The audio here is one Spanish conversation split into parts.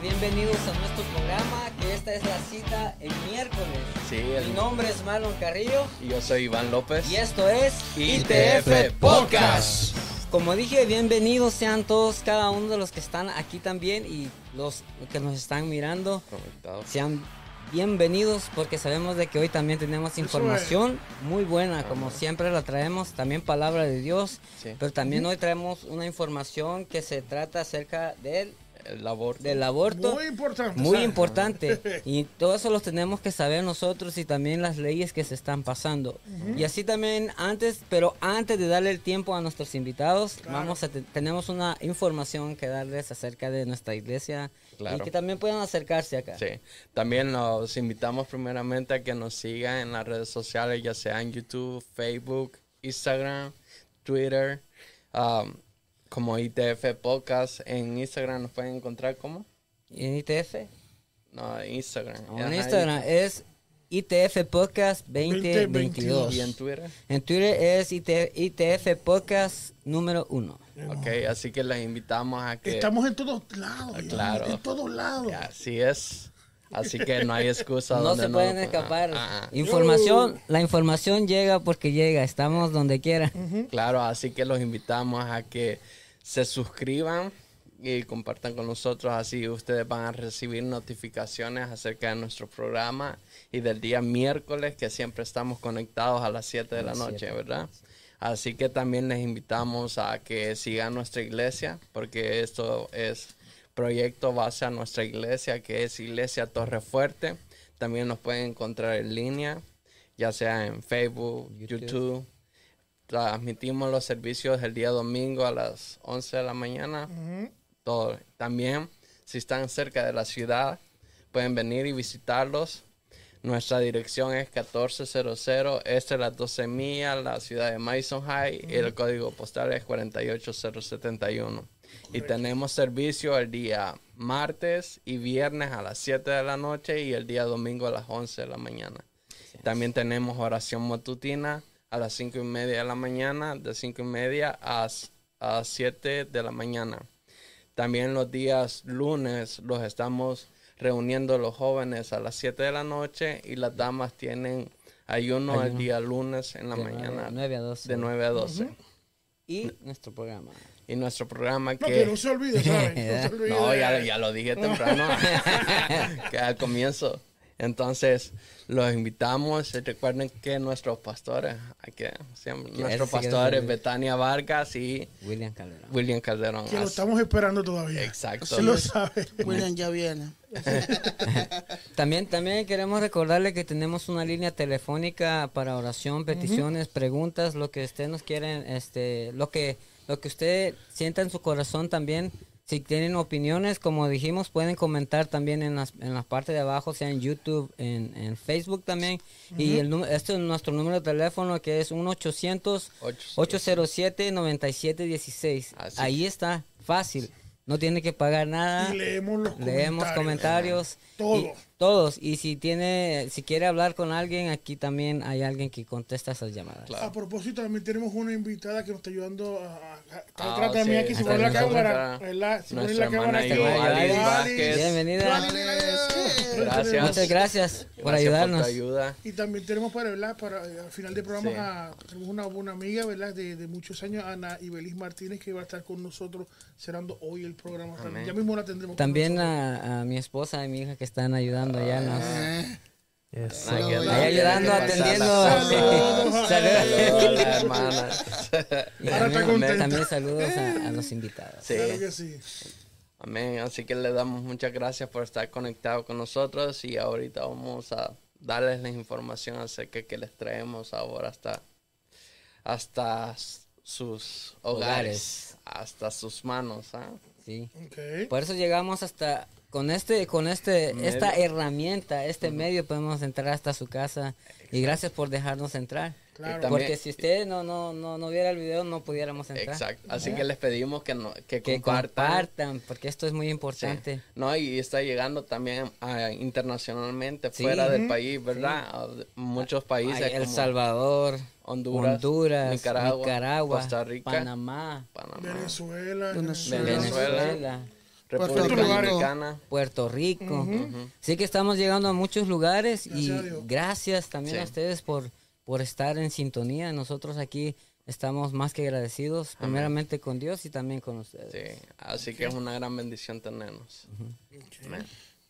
Bienvenidos a nuestro programa, que esta es la cita el miércoles. Sí, el- Mi nombre es Marlon Carrillo Y yo soy Iván López. y esto es ITF Podcast. Como dije, bienvenidos sean todos, cada uno de los que están aquí también y los que nos están mirando, Conectados. sean bienvenidos porque sabemos de que hoy también tenemos información muy buena, como siempre la traemos, también palabra de Dios, Sí. pero también hoy traemos una información que se trata acerca del El labor. del aborto. Muy importante. Muy ¿sabes? importante. Y todo eso lo tenemos que saber nosotros y también las leyes que se están pasando. Y así también antes, pero antes de darle el tiempo a nuestros invitados, vamos a te- tenemos una información que darles acerca de nuestra iglesia y Claro. que también puedan acercarse acá. Sí. También los invitamos primeramente a que nos sigan en las redes sociales, ya sea en YouTube, Facebook, Instagram, Twitter, um, como ITF Podcast. En Instagram nos pueden encontrar como. ¿Y en ITF? No, Instagram. En Instagram es ITF Podcast 2022. 2022. Y en Twitter. En Twitter es IT ITF Podcast número uno. Ok, así que les invitamos a que... Estamos en todos lados. claro. En todos lados. Así es. Así que no hay excusa. No donde se pueden escapar. Ah, ah. Información, la información llega porque llega. Estamos donde quiera. Claro, así que los invitamos a que se suscriban y compartan con nosotros. Así ustedes van a recibir notificaciones acerca de nuestro programa y del día miércoles que siempre estamos conectados a las 7 de la noche, siete. ¿verdad? Así que también les invitamos a que sigan nuestra iglesia porque esto es proyecto base a nuestra iglesia que es Iglesia Torre Fuerte. También nos pueden encontrar en línea, ya sea en Facebook, YouTube. YouTube. Transmitimos los servicios el día domingo a las 11 de la mañana. Todo. También, si están cerca de la ciudad, pueden venir y visitarlos. Nuestra dirección es 1400 este de las 12 millas, la ciudad de Mason High. y el código postal es 48071. Y tenemos servicio el día martes y viernes a las 7 de la noche y el día domingo a las 11 de la mañana. También tenemos oración matutina a las 5 y media de la mañana, de 5 y media a, a 7 de la mañana. También los días lunes los estamos reuniendo los jóvenes a las 7 de la noche y las damas tienen ayuno, el día lunes en la De mañana. nueve- nueve a doce. De 9 a 12. Y nuestro programa. Y nuestro programa No, que... que no se olvide, ¿sabes? No se olvide. No, ya, ya lo dije temprano, que al comienzo. Entonces, los invitamos. Recuerden que nuestros pastores, hay que, siempre- nuestros pastores, es el- Betania Vargas y William Calderón. William Calderón. Que lo estamos esperando todavía. Exacto. Usted lo sabe. William ya viene. También, también queremos recordarle que tenemos una línea telefónica para oración, peticiones, preguntas, lo que usted nos quieren, este, lo que, lo que usted sienta en su corazón también. Si tienen opiniones, como dijimos, pueden comentar también en, las, en la parte de abajo, sea en YouTube, en, en Facebook también. Y el, este es nuestro número de teléfono que es 1-800-807-9716. Así Ahí está, fácil. No tiene que pagar nada. Y leemos los Leemos comentarios. Todo. y- todos. Y si tiene, si quiere hablar con alguien, aquí también hay alguien que contesta esas llamadas. Claro. A propósito, también tenemos una invitada que nos está ayudando a... a- a- Ah, detrás de mí sí, aquí, si pone la cámara, ¿verdad? Si pone nuestra la cámara aquí. Bienvenida. Gracias. Muchas gracias por ayudarnos. tu ayuda. Y también tenemos para, ¿verdad? Para, eh, al final del programa Sí. a- tenemos una buena amiga, ¿verdad? De, de muchos años, Ana Ibelis Martínez, que va a estar con nosotros cerrando hoy el programa. También. Amén. Ya mismo la tendremos. También a mi esposa y mi hija que están ayudando allá. nos- Hay que- Ahí hay ayudando, que pasar atendiendo. Saludos. Saludos hermana. También, saludos a, a los invitados. Sí. Claro que sí. Amén. Así que le damos muchas gracias por estar conectado con nosotros y ahorita vamos a darles la información acerca de que les traemos ahora hasta, hasta sus hogares, hasta sus manos. ¿ah? Sí. Ok. Por eso llegamos hasta con este con este Medio. esta herramienta, este medio podemos entrar hasta su casa y gracias por dejarnos entrar. Claro. También- Porque si usted no no no no viera el video no pudiéramos entrar. Exacto. Así que les pedimos que, no, que, Que compartan. compartan, porque esto es muy Sí. importante. No, y está llegando también ah, internacionalmente, Sí. fuera del país, ¿verdad? A Muchos países Hay El como Salvador, Honduras, Honduras, Nicaragua, Nicaragua, Costa Rica, Panamá, Panamá, Venezuela. Venezuela. Venezuela. República Puerto Rico. Dominicana. Puerto Rico. Sí que estamos llegando a muchos lugares y Gracias a Dios. gracias también a ustedes por, por estar en sintonía. Nosotros aquí estamos más que agradecidos, primeramente con Dios y también con ustedes. Sí, así que es una gran bendición tenernos. Amén.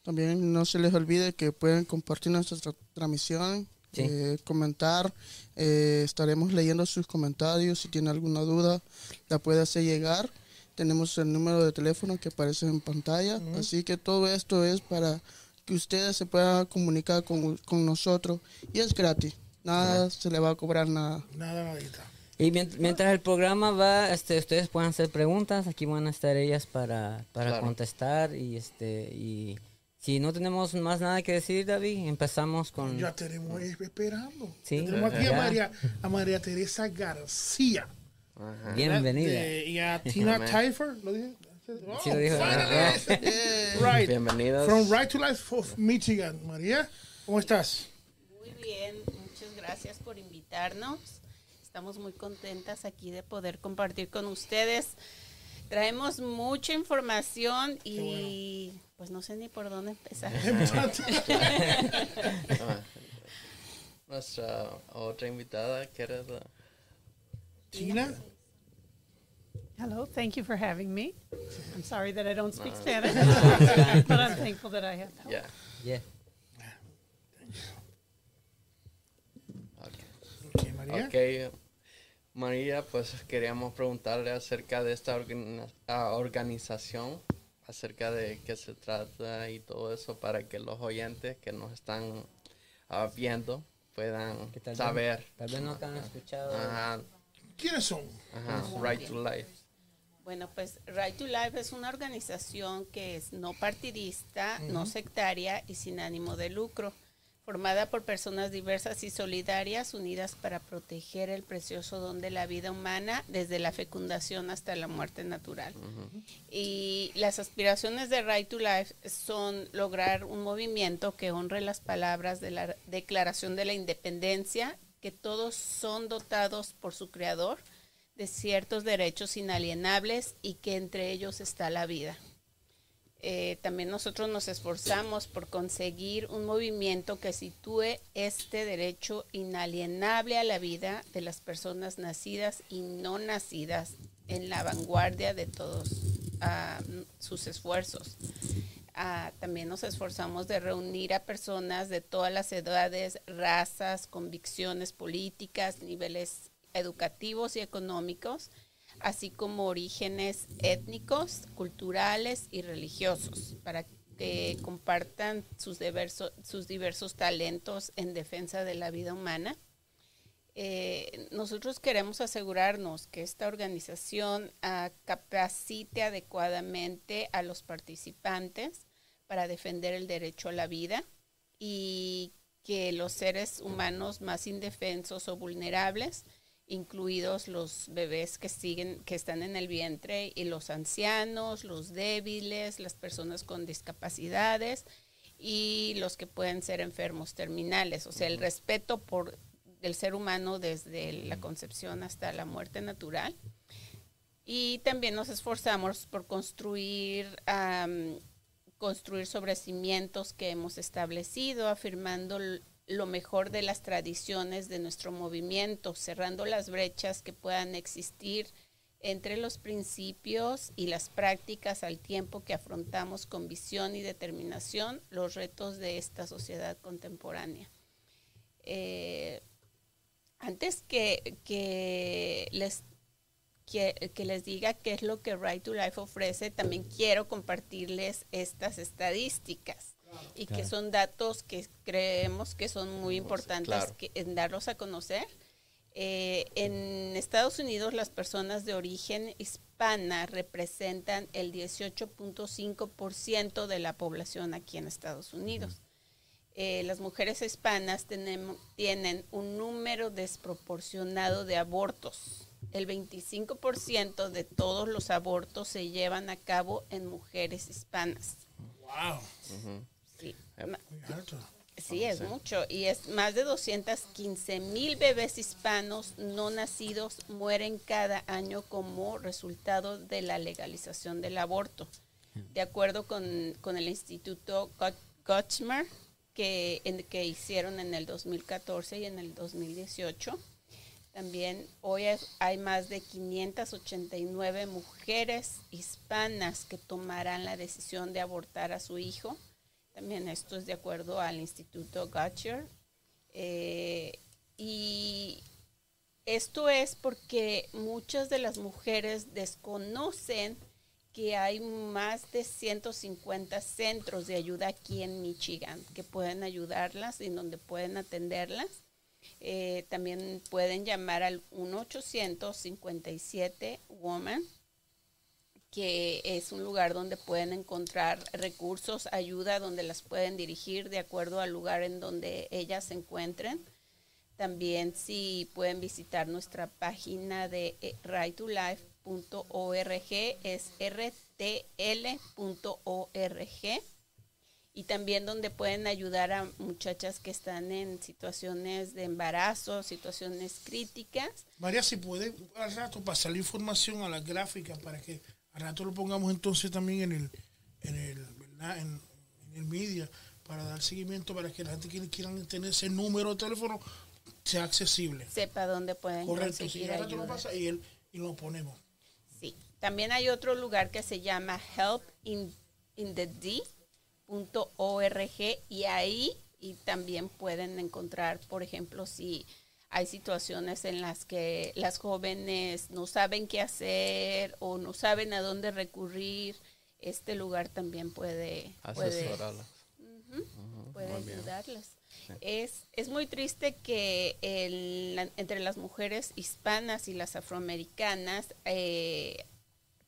También no se les olvide que pueden compartir nuestra tra- transmisión, Sí. eh, comentar. eh, estaremos leyendo sus comentarios. Si tiene alguna duda, la puede hacer llegar. Tenemos el número de teléfono que aparece en pantalla. Así que todo esto es para que ustedes se puedan comunicar con, con nosotros. Y es gratis. Nada se le va a cobrar nada. Nada, nadita. Y mient- mientras el programa va, este, ustedes pueden hacer preguntas, aquí van a estar ellas para, para Claro. contestar y este y Si no tenemos más nada que decir, David, empezamos con... Ya tenemos esperando. Sí, Ya tenemos aquí a. María, a María Teresa García. Ajá. Bienvenida. De- y a Tina. Tyfer. ¿Lo dije? Sí, lo dijo. finally. right. Bienvenidos. From Right to Life of Michigan. María, ¿cómo estás? Muy bien, muchas gracias por invitarnos. Estamos muy contentas aquí de poder compartir con ustedes. Traemos mucha información y pues no sé ni por dónde empezar. Nuestra otra invitada, que era la- Tina. Hello, thank you for having me. I'm sorry that I don't speak Spanish, but I'm thankful that I have help. Yeah. ok. Ok, María. Ok, María, pues queríamos preguntarle acerca de esta ah, organización, acerca de qué se trata y todo eso para que los oyentes que nos están ah, viendo puedan tal vez- saber. Tal vez no te han escuchado. Ajá, ¿Quiénes son? ajá, right to life. Bueno, pues Right to Life es una organización que es no partidista, no sectaria y sin ánimo de lucro, formada por personas diversas y solidarias unidas para proteger el precioso don de la vida humana desde la fecundación hasta la muerte natural. Y las aspiraciones de Right to Life son lograr un movimiento que honre las palabras de la Declaración de la Independencia, que todos son dotados por su creador de ciertos derechos inalienables y que entre ellos está la vida. Eh, también nosotros nos esforzamos por conseguir un movimiento que sitúe este derecho inalienable a la vida de las personas nacidas y no nacidas en la vanguardia de todos ah, sus esfuerzos. Ah, también nos esforzamos de reunir a personas de todas las edades, razas, convicciones políticas, niveles educativos y económicos, así como orígenes étnicos, culturales y religiosos, para que compartan sus, sus diversos talentos en defensa de la vida humana. Eh, nosotros queremos asegurarnos que esta organización ah, capacite adecuadamente a los participantes para defender el derecho a la vida y que los seres humanos más indefensos o vulnerables, incluidos los bebés que siguen, que están en el vientre, y los ancianos, los débiles, las personas con discapacidades y los que pueden ser enfermos terminales. O sea, el respeto por el ser humano desde la concepción hasta la muerte natural. Y también nos esforzamos por construir, construir sobre cimientos que hemos establecido, afirmando lo mejor de las tradiciones de nuestro movimiento, cerrando las brechas que puedan existir entre los principios y las prácticas al tiempo que afrontamos con visión y determinación los retos de esta sociedad contemporánea. Eh, antes que, que les que, que les diga qué es lo que Right to Life ofrece, también quiero compartirles estas estadísticas y que son datos que creemos que son muy importantes claro. que- en darlos a conocer. Eh, en Estados Unidos las personas de origen hispana representan el 18.5% de la población aquí en Estados Unidos. Eh, las mujeres hispanas tenemos, tienen un número desproporcionado de abortos. El 25% de todos los abortos se llevan a cabo en mujeres hispanas. Wow. Sí, ma- Muy alto. sí, es mucho. Y es más de 215 mil bebés hispanos no nacidos mueren cada año como resultado de la legalización del aborto. De acuerdo con, con el Instituto Got- Gotchmer, que, en- que hicieron en el 2014 y en el 2018. También hoy hay más de 589 mujeres hispanas que tomarán la decisión de abortar a su hijo. También esto es de acuerdo al Instituto Gotcher. Eh, y esto es porque muchas de las mujeres desconocen que hay más de 150 centros de ayuda aquí en Michigan que pueden ayudarlas y donde pueden atenderlas. Eh, también pueden llamar al 1-800-57-WOMAN, que es un lugar donde pueden encontrar recursos, ayuda, donde las pueden dirigir de acuerdo al lugar en donde ellas se encuentren. También si pueden visitar nuestra página de eh, right2life.org, es rtl.org y también donde pueden ayudar a muchachas que están en situaciones de embarazo, situaciones críticas. María, si puede al rato pasar la información a las gráficas para que al rato lo pongamos entonces también en el, en el, ¿verdad? En, en el media para dar seguimiento para que la gente que quieran tener ese número de teléfono sea accesible. Sepa dónde pueden Correcto, si conseguir al rato lo ayuda. pasa y, él, y lo ponemos. Sí. También hay otro lugar que se llama Help in, in the D.org y ahí y también pueden encontrar, por ejemplo, si hay situaciones en las que las jóvenes no saben qué hacer o no saben a dónde recurrir, este lugar también puede, puede, puede ayudarles. Es, es muy triste que el- entre las mujeres hispanas y las afroamericanas eh,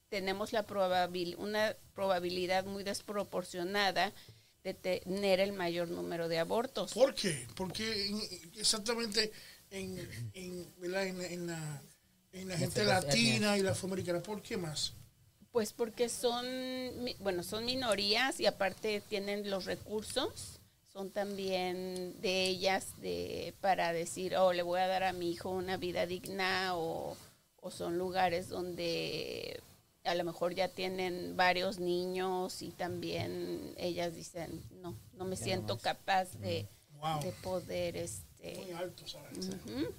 tenemos la probabil, una probabilidad muy desproporcionada de tener el mayor número de abortos. ¿Por qué? Porque en- exactamente en, en, ¿verdad? en, en la, en la gente latina y la afroamericana, ¿por qué más? Pues porque son, mi- bueno, son minorías y aparte tienen los recursos, son también de ellas de, para decir, oh, le voy a dar a mi hijo una vida digna o, o son lugares donde a lo mejor ya tienen varios niños y también ellas dicen, no, no me siento capaz de, Wow. de poder, Muy este, alto, ¿sabes? ujú.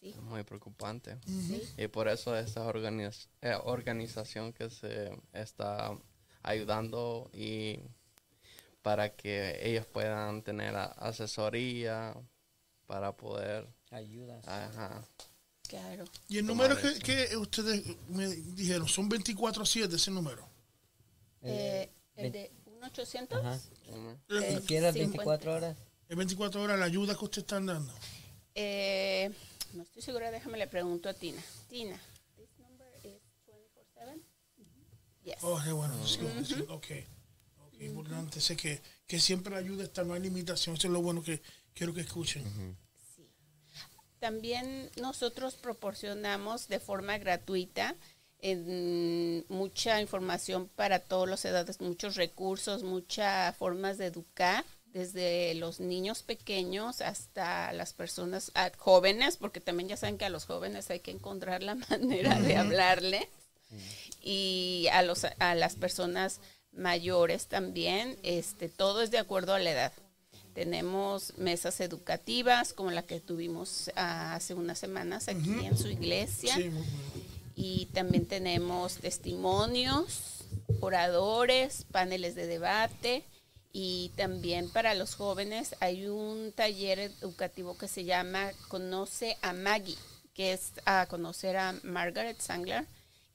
sí, Es muy preocupante. sí. Y por eso esta organiz- eh, organización que se está ayudando y para que ellos puedan tener asesoría para poder Ayudas. ajá, claro. Y el número que, que ustedes me dijeron, son 24-7 ese número. Eh, el vein- de 1-800. Ajá. ujú, Eh, 50. 24 horas. Es 24 horas la ayuda que ustedes están dando. Eh, no estoy segura, déjame le pregunto a Tina. Tina, this number is 24/7? Yes. Oh, qué bueno. sí, sí, ok. Ok, importante. Sé que, que siempre la ayuda está, no hay limitación. Eso es lo bueno que quiero que escuchen. Sí. También nosotros proporcionamos de forma gratuita en mucha información para todas las edades, muchos recursos, muchas formas de educar, desde los niños pequeños hasta las personas ah, jóvenes, porque también ya saben que a los jóvenes hay que encontrar la manera de hablarle, y a, los, a las personas mayores también, este, todo es de acuerdo a la edad. Tenemos mesas educativas como la que tuvimos ah, hace unas semanas aquí en su iglesia. Sí. Y también tenemos testimonios, oradores, paneles de debate. Y también para los jóvenes hay un taller educativo que se llama Conoce a Maggie, que es a conocer a Margaret Sangler,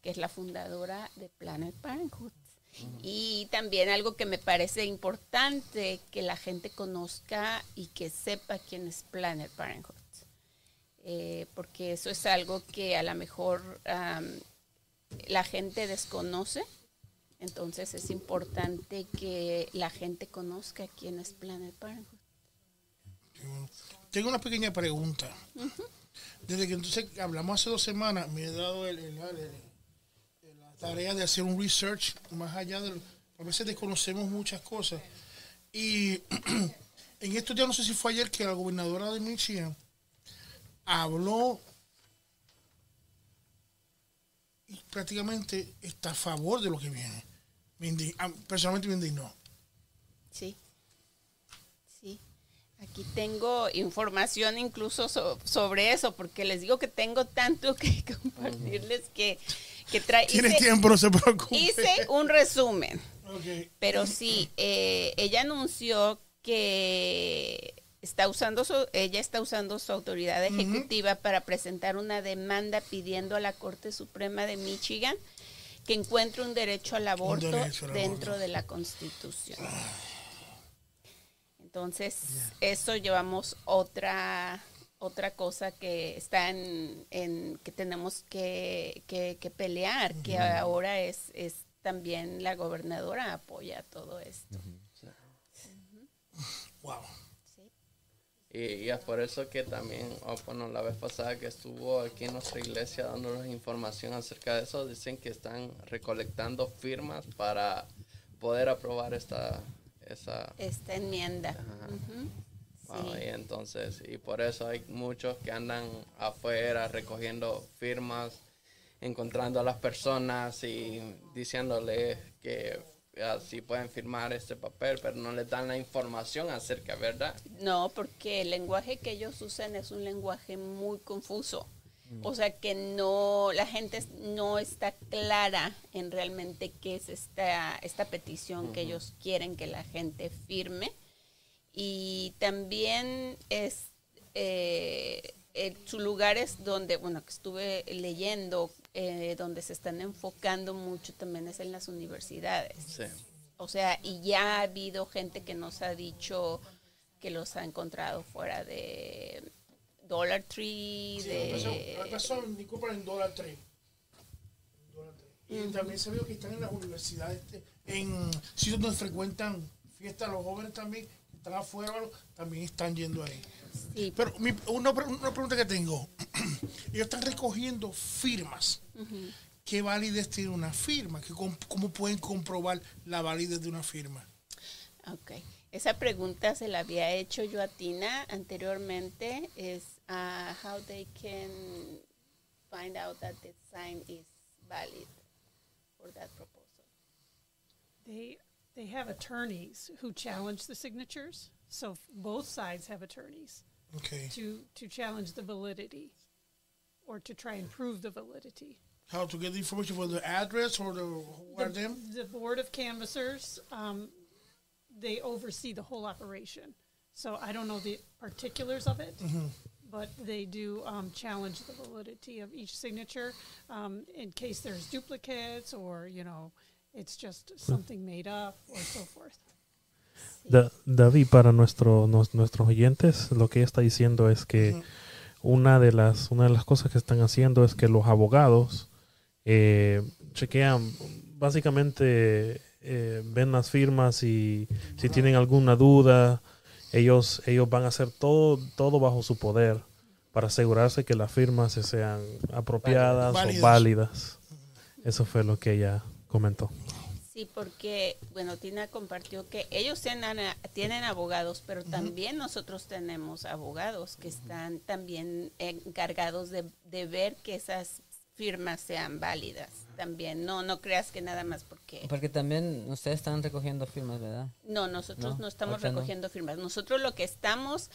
que es la fundadora de Planet Parenthood. Y también algo que me parece importante que la gente conozca y que sepa quién es Planet Parenthood. Eh, porque eso es algo que a lo mejor am, la gente desconoce. Entonces es importante que la gente conozca quién es Planet Parenthood. Tengo una pequeña pregunta. Desde que entonces hablamos hace dos semanas, me he dado el- el- el- la tarea de hacer un research más allá de... A veces desconocemos muchas cosas. Y en estos días, no sé si fue ayer, que la gobernadora de Michigan habló y prácticamente está a favor de lo que viene. Me personalmente me indignó. Sí. Sí. Aquí tengo información incluso so- sobre eso, porque les digo que tengo tanto que compartirles que, que trae. Tiene tiempo, no se preocupe. hice un resumen. Pero sí, eh, ella anunció que está usando su, ella está usando su autoridad ejecutiva para presentar una demanda pidiendo a la Corte Suprema de Michigan que encuentre un derecho al aborto derecho al dentro aborto. de la Constitución. Entonces, eso llevamos otra otra cosa que está en, en que tenemos que, que, que pelear, que ahora es, es también la gobernadora apoya todo esto. Wow. Y, y es por eso que también, oh, bueno, la vez pasada que estuvo aquí en nuestra iglesia dándonos información acerca de eso, dicen que están recolectando firmas para poder aprobar esta, esa, Esta enmienda. Ajá. Ujú. Wow, Sí. y entonces, y por eso hay muchos que andan afuera recogiendo firmas, encontrando a las personas y diciéndoles que así pueden firmar este papel, pero no les dan la información acerca, ¿verdad? No, porque el lenguaje que ellos usan es un lenguaje muy confuso. O sea que no, la gente no está clara en realmente qué es esta, esta petición que ellos quieren que la gente firme. Y también es, eh, eh, su lugar es donde, bueno, que estuve leyendo, eh, donde se están enfocando mucho también es en las universidades. Sí. O sea, y ya ha habido gente que nos ha dicho que los ha encontrado fuera de Dollar Tree, Sí, empezó, de... empezó en, disculpa, en Dollar Tree. Dollar Tree. Y también se vio que están en las universidades, este, en sitios donde frecuentan fiestas los jóvenes también, están afuera, también están yendo ahí. Sí, Pero mi- una, una pregunta que tengo, ellos están recogiendo firmas. ¿Qué validez tiene una firma? ¿Qué com- ¿Cómo pueden comprobar la validez de una firma? ok. Esa pregunta se la había hecho yo a Tina anteriormente, es uh, how they can find out that the sign is valid for that proposal. They they have attorneys who challenge the signatures. So f- both sides have attorneys Okay. to to challenge the validity or to try and prove the validity. How to get the information for the address or the who are The, them? the board of canvassers, um, they oversee the whole operation. So I don't know the particulars of it, but they do um, challenge the validity of each signature um, in case there's duplicates or you know it's just something made up or so forth. Da- David, para nuestro, nos- nuestros oyentes, lo que ella está diciendo es que una de las una de las cosas que están haciendo es que los abogados eh, chequean, básicamente eh, ven las firmas y si tienen alguna duda, ellos ellos van a hacer todo todo bajo su poder para asegurarse que las firmas se sean apropiadas Válidas. o válidas. Eso fue lo que ella comentó. Sí, porque, bueno, Tina compartió que ellos tienen, abogados, pero también nosotros tenemos abogados que están también encargados de, de ver que esas firmas sean válidas. También, no, no creas que nada más porque... Porque también ustedes están recogiendo firmas, ¿verdad? No, nosotros No, no, estamos no. recogiendo firmas. Nosotros lo que estamos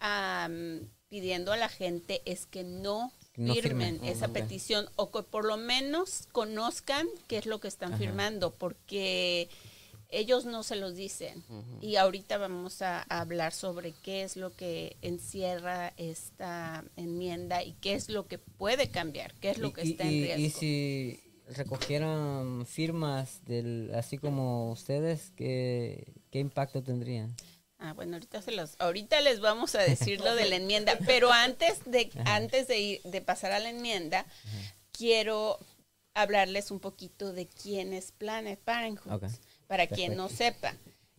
am, pidiendo a la gente es que no No firmen, firmen, esa ok. petición o que por lo menos conozcan qué es lo que están Ajá. firmando, porque ellos no se los dicen. Y ahorita vamos a, a hablar sobre qué es lo que encierra esta enmienda y qué es lo que puede cambiar, qué es lo que y, está en riesgo. y si recogieran firmas del así como ustedes, ¿qué, qué impacto tendrían? Ah, bueno, ahorita se los, ahorita les vamos a decir lo de la enmienda, pero antes de, antes de ir, de pasar a la enmienda, quiero hablarles un poquito de quién es Planet Parenthood, para quien no sepa.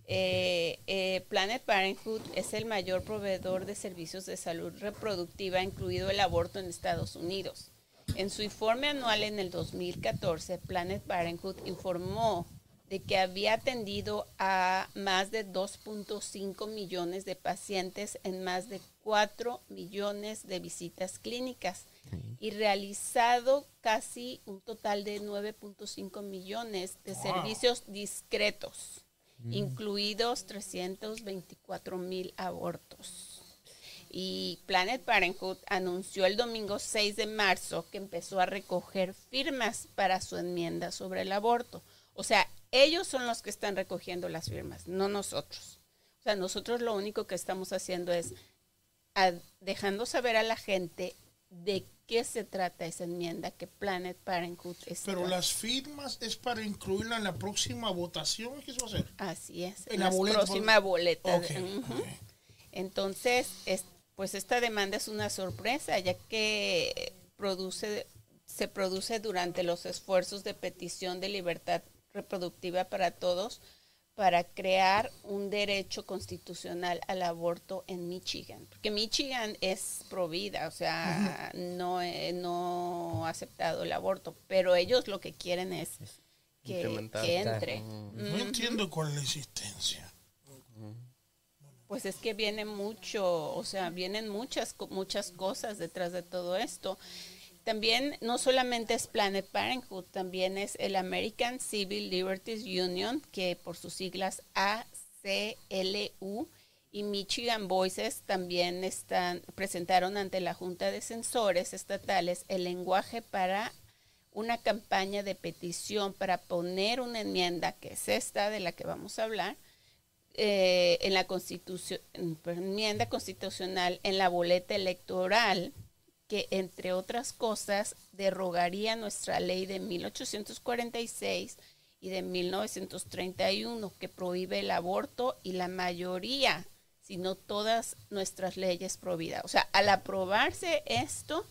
Eh, eh, Planet Parenthood es el mayor proveedor de servicios de salud reproductiva, incluido el aborto en Estados Unidos. En su informe anual en el 2014, Planet Parenthood informó de que había atendido a más de 2.5 millones de pacientes en más de 4 millones de visitas clínicas y realizado casi un total de 9.5 millones de Wow. servicios discretos, incluidos 324 mil abortos. Y Planet Parenthood anunció el domingo 6 de marzo que empezó a recoger firmas para su enmienda sobre el aborto. O sea, ellos son los que están recogiendo las firmas, no nosotros. O sea, nosotros lo único que estamos haciendo es a- dejando saber a la gente de qué se trata esa enmienda que Planet Parenthood está. Pero las firmas es para incluirla en la próxima votación. ¿Qué se va a hacer? Así es, En en la boleta, próxima boleta. Entonces, es- pues esta demanda es una sorpresa, ya que produce, se produce durante los esfuerzos de petición de libertad reproductiva para todos para crear un derecho constitucional al aborto en Michigan. Porque Michigan es provida, o sea, no, eh, no ha aceptado el aborto, pero ellos lo que quieren es que, entre. No entiendo cuál es la insistencia. Pues es que viene mucho, o sea, vienen muchas, muchas cosas detrás de todo esto. También no solamente es Planet Parenthood, también es el American Civil Liberties Union, que por sus siglas ACLU y Michigan Voices también están, presentaron ante la Junta de Censores Estatales el lenguaje para una campaña de petición para poner una enmienda, que es esta de la que vamos a hablar, eh, en la constitución, en- enmienda constitucional en la boleta electoral que entre otras cosas derogaría nuestra ley de 1846 y de 1931 que prohíbe el aborto y la mayoría, si no todas nuestras leyes pro vida. O sea, al aprobarse esto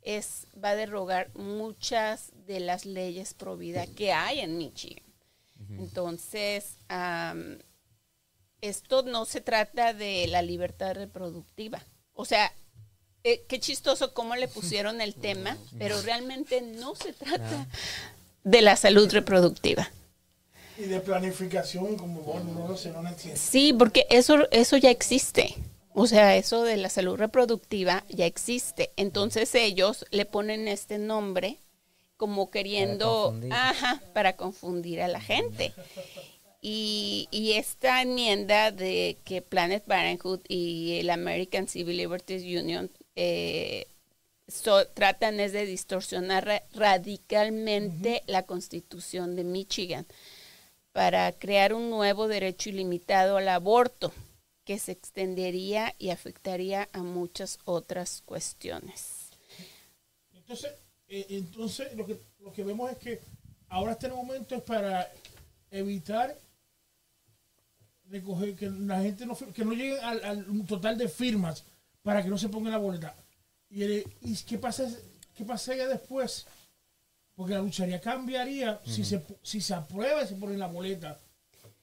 es va a derogar muchas de las leyes pro vida que hay en Michigan. Entonces, esto no se trata de la libertad reproductiva. O sea, eh, qué chistoso cómo le pusieron el tema, pero realmente no se trata de la salud reproductiva. Y de planificación, como vos no lo sé, no. Sí, porque eso, eso ya existe. O sea, eso de la salud reproductiva ya existe. Entonces ellos le ponen este nombre como queriendo, ajá, para confundir a la gente. Y, y esta enmienda de que Planet Parenthood y el American Civil Liberties Union eh, so- tratan es de distorsionar ra- radicalmente la constitución de Michigan para crear un nuevo derecho ilimitado al aborto que se extendería y afectaría a muchas otras cuestiones. Entonces, eh, entonces lo, que, lo que vemos es que ahora este momento es para evitar recoger que la gente no que no llegue al, total de firmas para que no se ponga en la boleta. ¿Y, el- y qué pasa qué pasaría después? Porque la lucharía cambiaría si se si se aprueba y se pone en la boleta.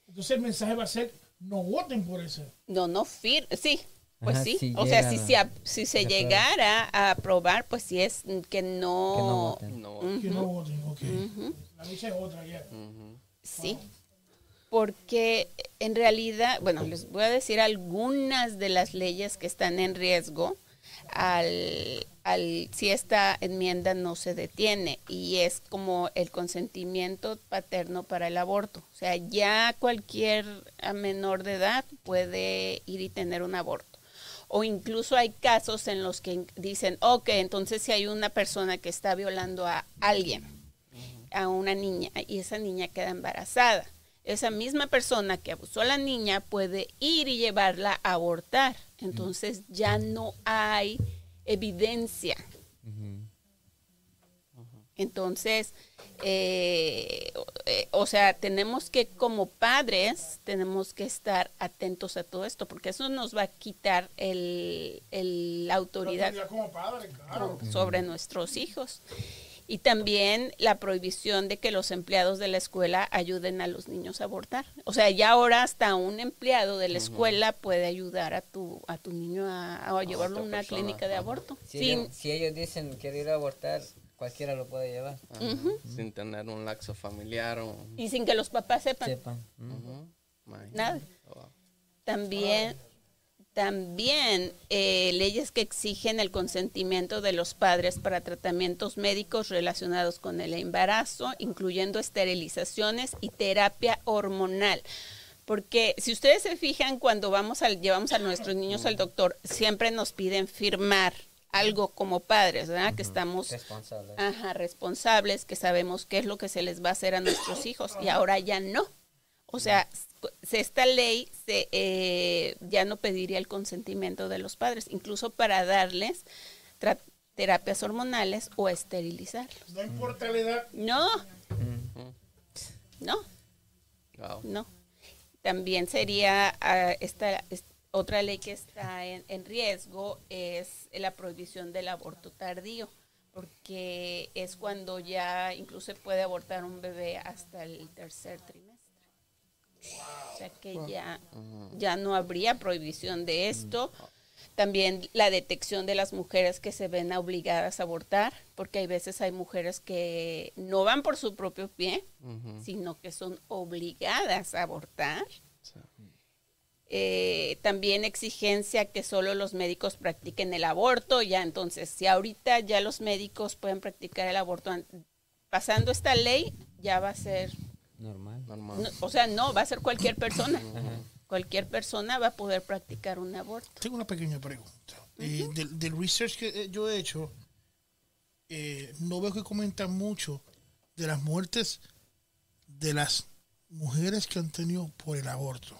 Entonces el mensaje va a ser no voten por eso. No, no fir sí, pues Ajá, sí. si o sea, si ap- si se llegara a aprobar, pues sí es que Que no no, voten. No, Que no voten, ok. La lucha es otra ya. Sí, porque en realidad, bueno, les voy a decir algunas de las leyes que están en riesgo al, al si esta enmienda no se detiene y es como el consentimiento paterno para el aborto. O sea, ya cualquier menor de edad puede ir y tener un aborto. O incluso hay casos en los que dicen, ok, entonces si hay una persona que está violando a alguien, a una niña y esa niña queda embarazada. Esa misma persona que abusó a la niña puede ir y llevarla a abortar. Entonces ya no hay evidencia. Entonces, eh, eh, o sea, tenemos que como padres, tenemos que estar atentos a todo esto, porque eso nos va a quitar el, el- la autoridad como padre, claro. sobre nuestros hijos. Y también la prohibición de que los empleados de la escuela ayuden a los niños a abortar. O sea, ya ahora hasta un empleado de la escuela puede ayudar a tu, a tu niño a, a llevarlo a una persona, clínica de aborto. Si, Sin- ellos, si ellos dicen quiero ir a abortar, cualquiera lo puede llevar. Sin tener un laxo familiar o y sin que los papás sepan nada. Oh. También, también eh, leyes que exigen el consentimiento de los padres para tratamientos médicos relacionados con el embarazo, incluyendo esterilizaciones y terapia hormonal. Porque si ustedes se fijan, cuando vamos al, llevamos a nuestros niños al doctor, siempre nos piden firmar algo como padres, ¿verdad? Que estamos Responsable. Ajá, responsables, que sabemos qué es lo que se les va a hacer a nuestros hijos y ahora ya no. O sea, esta ley se, eh, ya no pediría el consentimiento de los padres, incluso para darles terapias hormonales o esterilizarlos. No importa la edad. No, no, Wow. no. También sería ah, esta, es- otra ley que está en, en riesgo es la prohibición del aborto tardío, porque es cuando ya incluso se puede abortar un bebé hasta el tercer trimestre. O sea que ya, ya no habría prohibición de esto. También la detección de las mujeres que se ven obligadas a abortar, porque hay veces hay mujeres que no van por su propio pie, sino que son obligadas a abortar. Eh, también exigencia que solo los médicos practiquen el aborto, ya entonces, si ahorita ya los médicos pueden practicar el aborto, an- pasando esta ley, ya va a ser, Normal. Normal. no, o sea, no, va a ser cualquier persona. Cualquier persona va a poder practicar un aborto. Tengo una pequeña pregunta. Eh, del, del research que eh, yo he hecho, eh, no veo que comentan mucho de las muertes de las mujeres que han tenido por el aborto,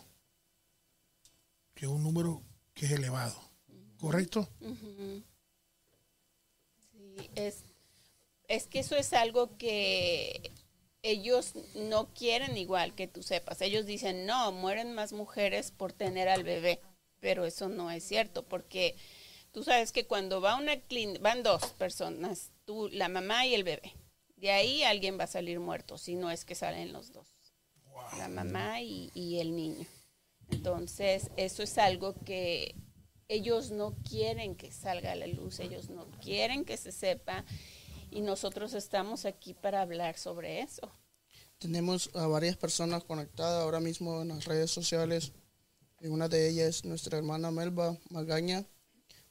que es un número que es elevado. ¿Correcto? Sí, es, es que eso es algo que ellos no quieren igual que tú sepas. Ellos dicen, no, mueren más mujeres por tener al bebé, pero eso no es cierto, porque tú sabes que cuando va una clínica, van dos personas, tú, la mamá y el bebé. De ahí alguien va a salir muerto, si no es que salen los dos, la mamá y, y el niño. Entonces, eso es algo que ellos no quieren que salga a la luz, ellos no quieren que se sepa y nosotros estamos aquí para hablar sobre eso. Tenemos a varias personas conectadas ahora mismo en las redes sociales. Y una de ellas es nuestra hermana Melba Magaña.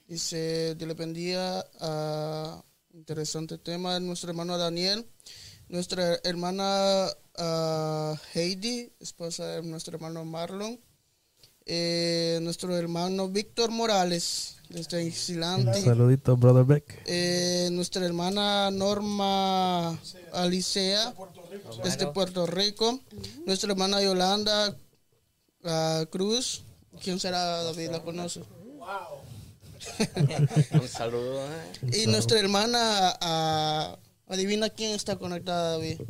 Dice, le bendiga a interesante tema. Nuestro hermano Daniel. Nuestra hermana ah, Heidi, esposa de nuestro hermano Marlon. Eh, nuestro hermano Víctor Morales, desde Isilante. Saludito, brother Beck. Eh, nuestra hermana Norma Alicea, desde Puerto Rico. Nuestra hermana Yolanda ah, Cruz. ¿Quién será David? ¿La conoce? Un saludo. ¿eh? Y nuestra hermana, ah, adivina quién está conectada, David.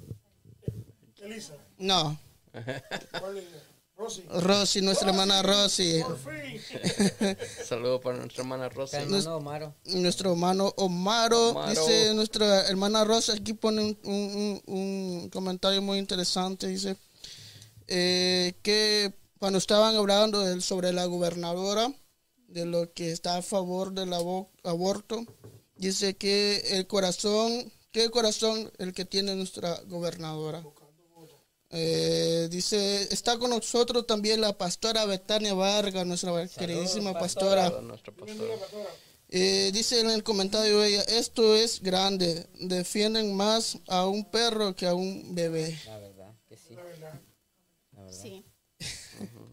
Elisa, No, Rosy. Rosy, nuestra hermana Rosy. Saludo para nuestra hermana Rosa. Hermano Omaro. Nuestro hermano Omaro, Omaro. dice nuestra hermana Rosa, aquí pone un, un- un- un comentario muy interesante, dice eh, que cuando estaban hablando sobre la gobernadora, de lo que está a favor del abo- aborto, dice que el corazón, ¿qué corazón el que tiene nuestra gobernadora? Eh, dice, está con nosotros también la pastora Betania Vargas, nuestra queridísima pastora. Eh, dice en el comentario ella, esto es grande, defienden más a un perro que a un bebé. La verdad que sí. Sí.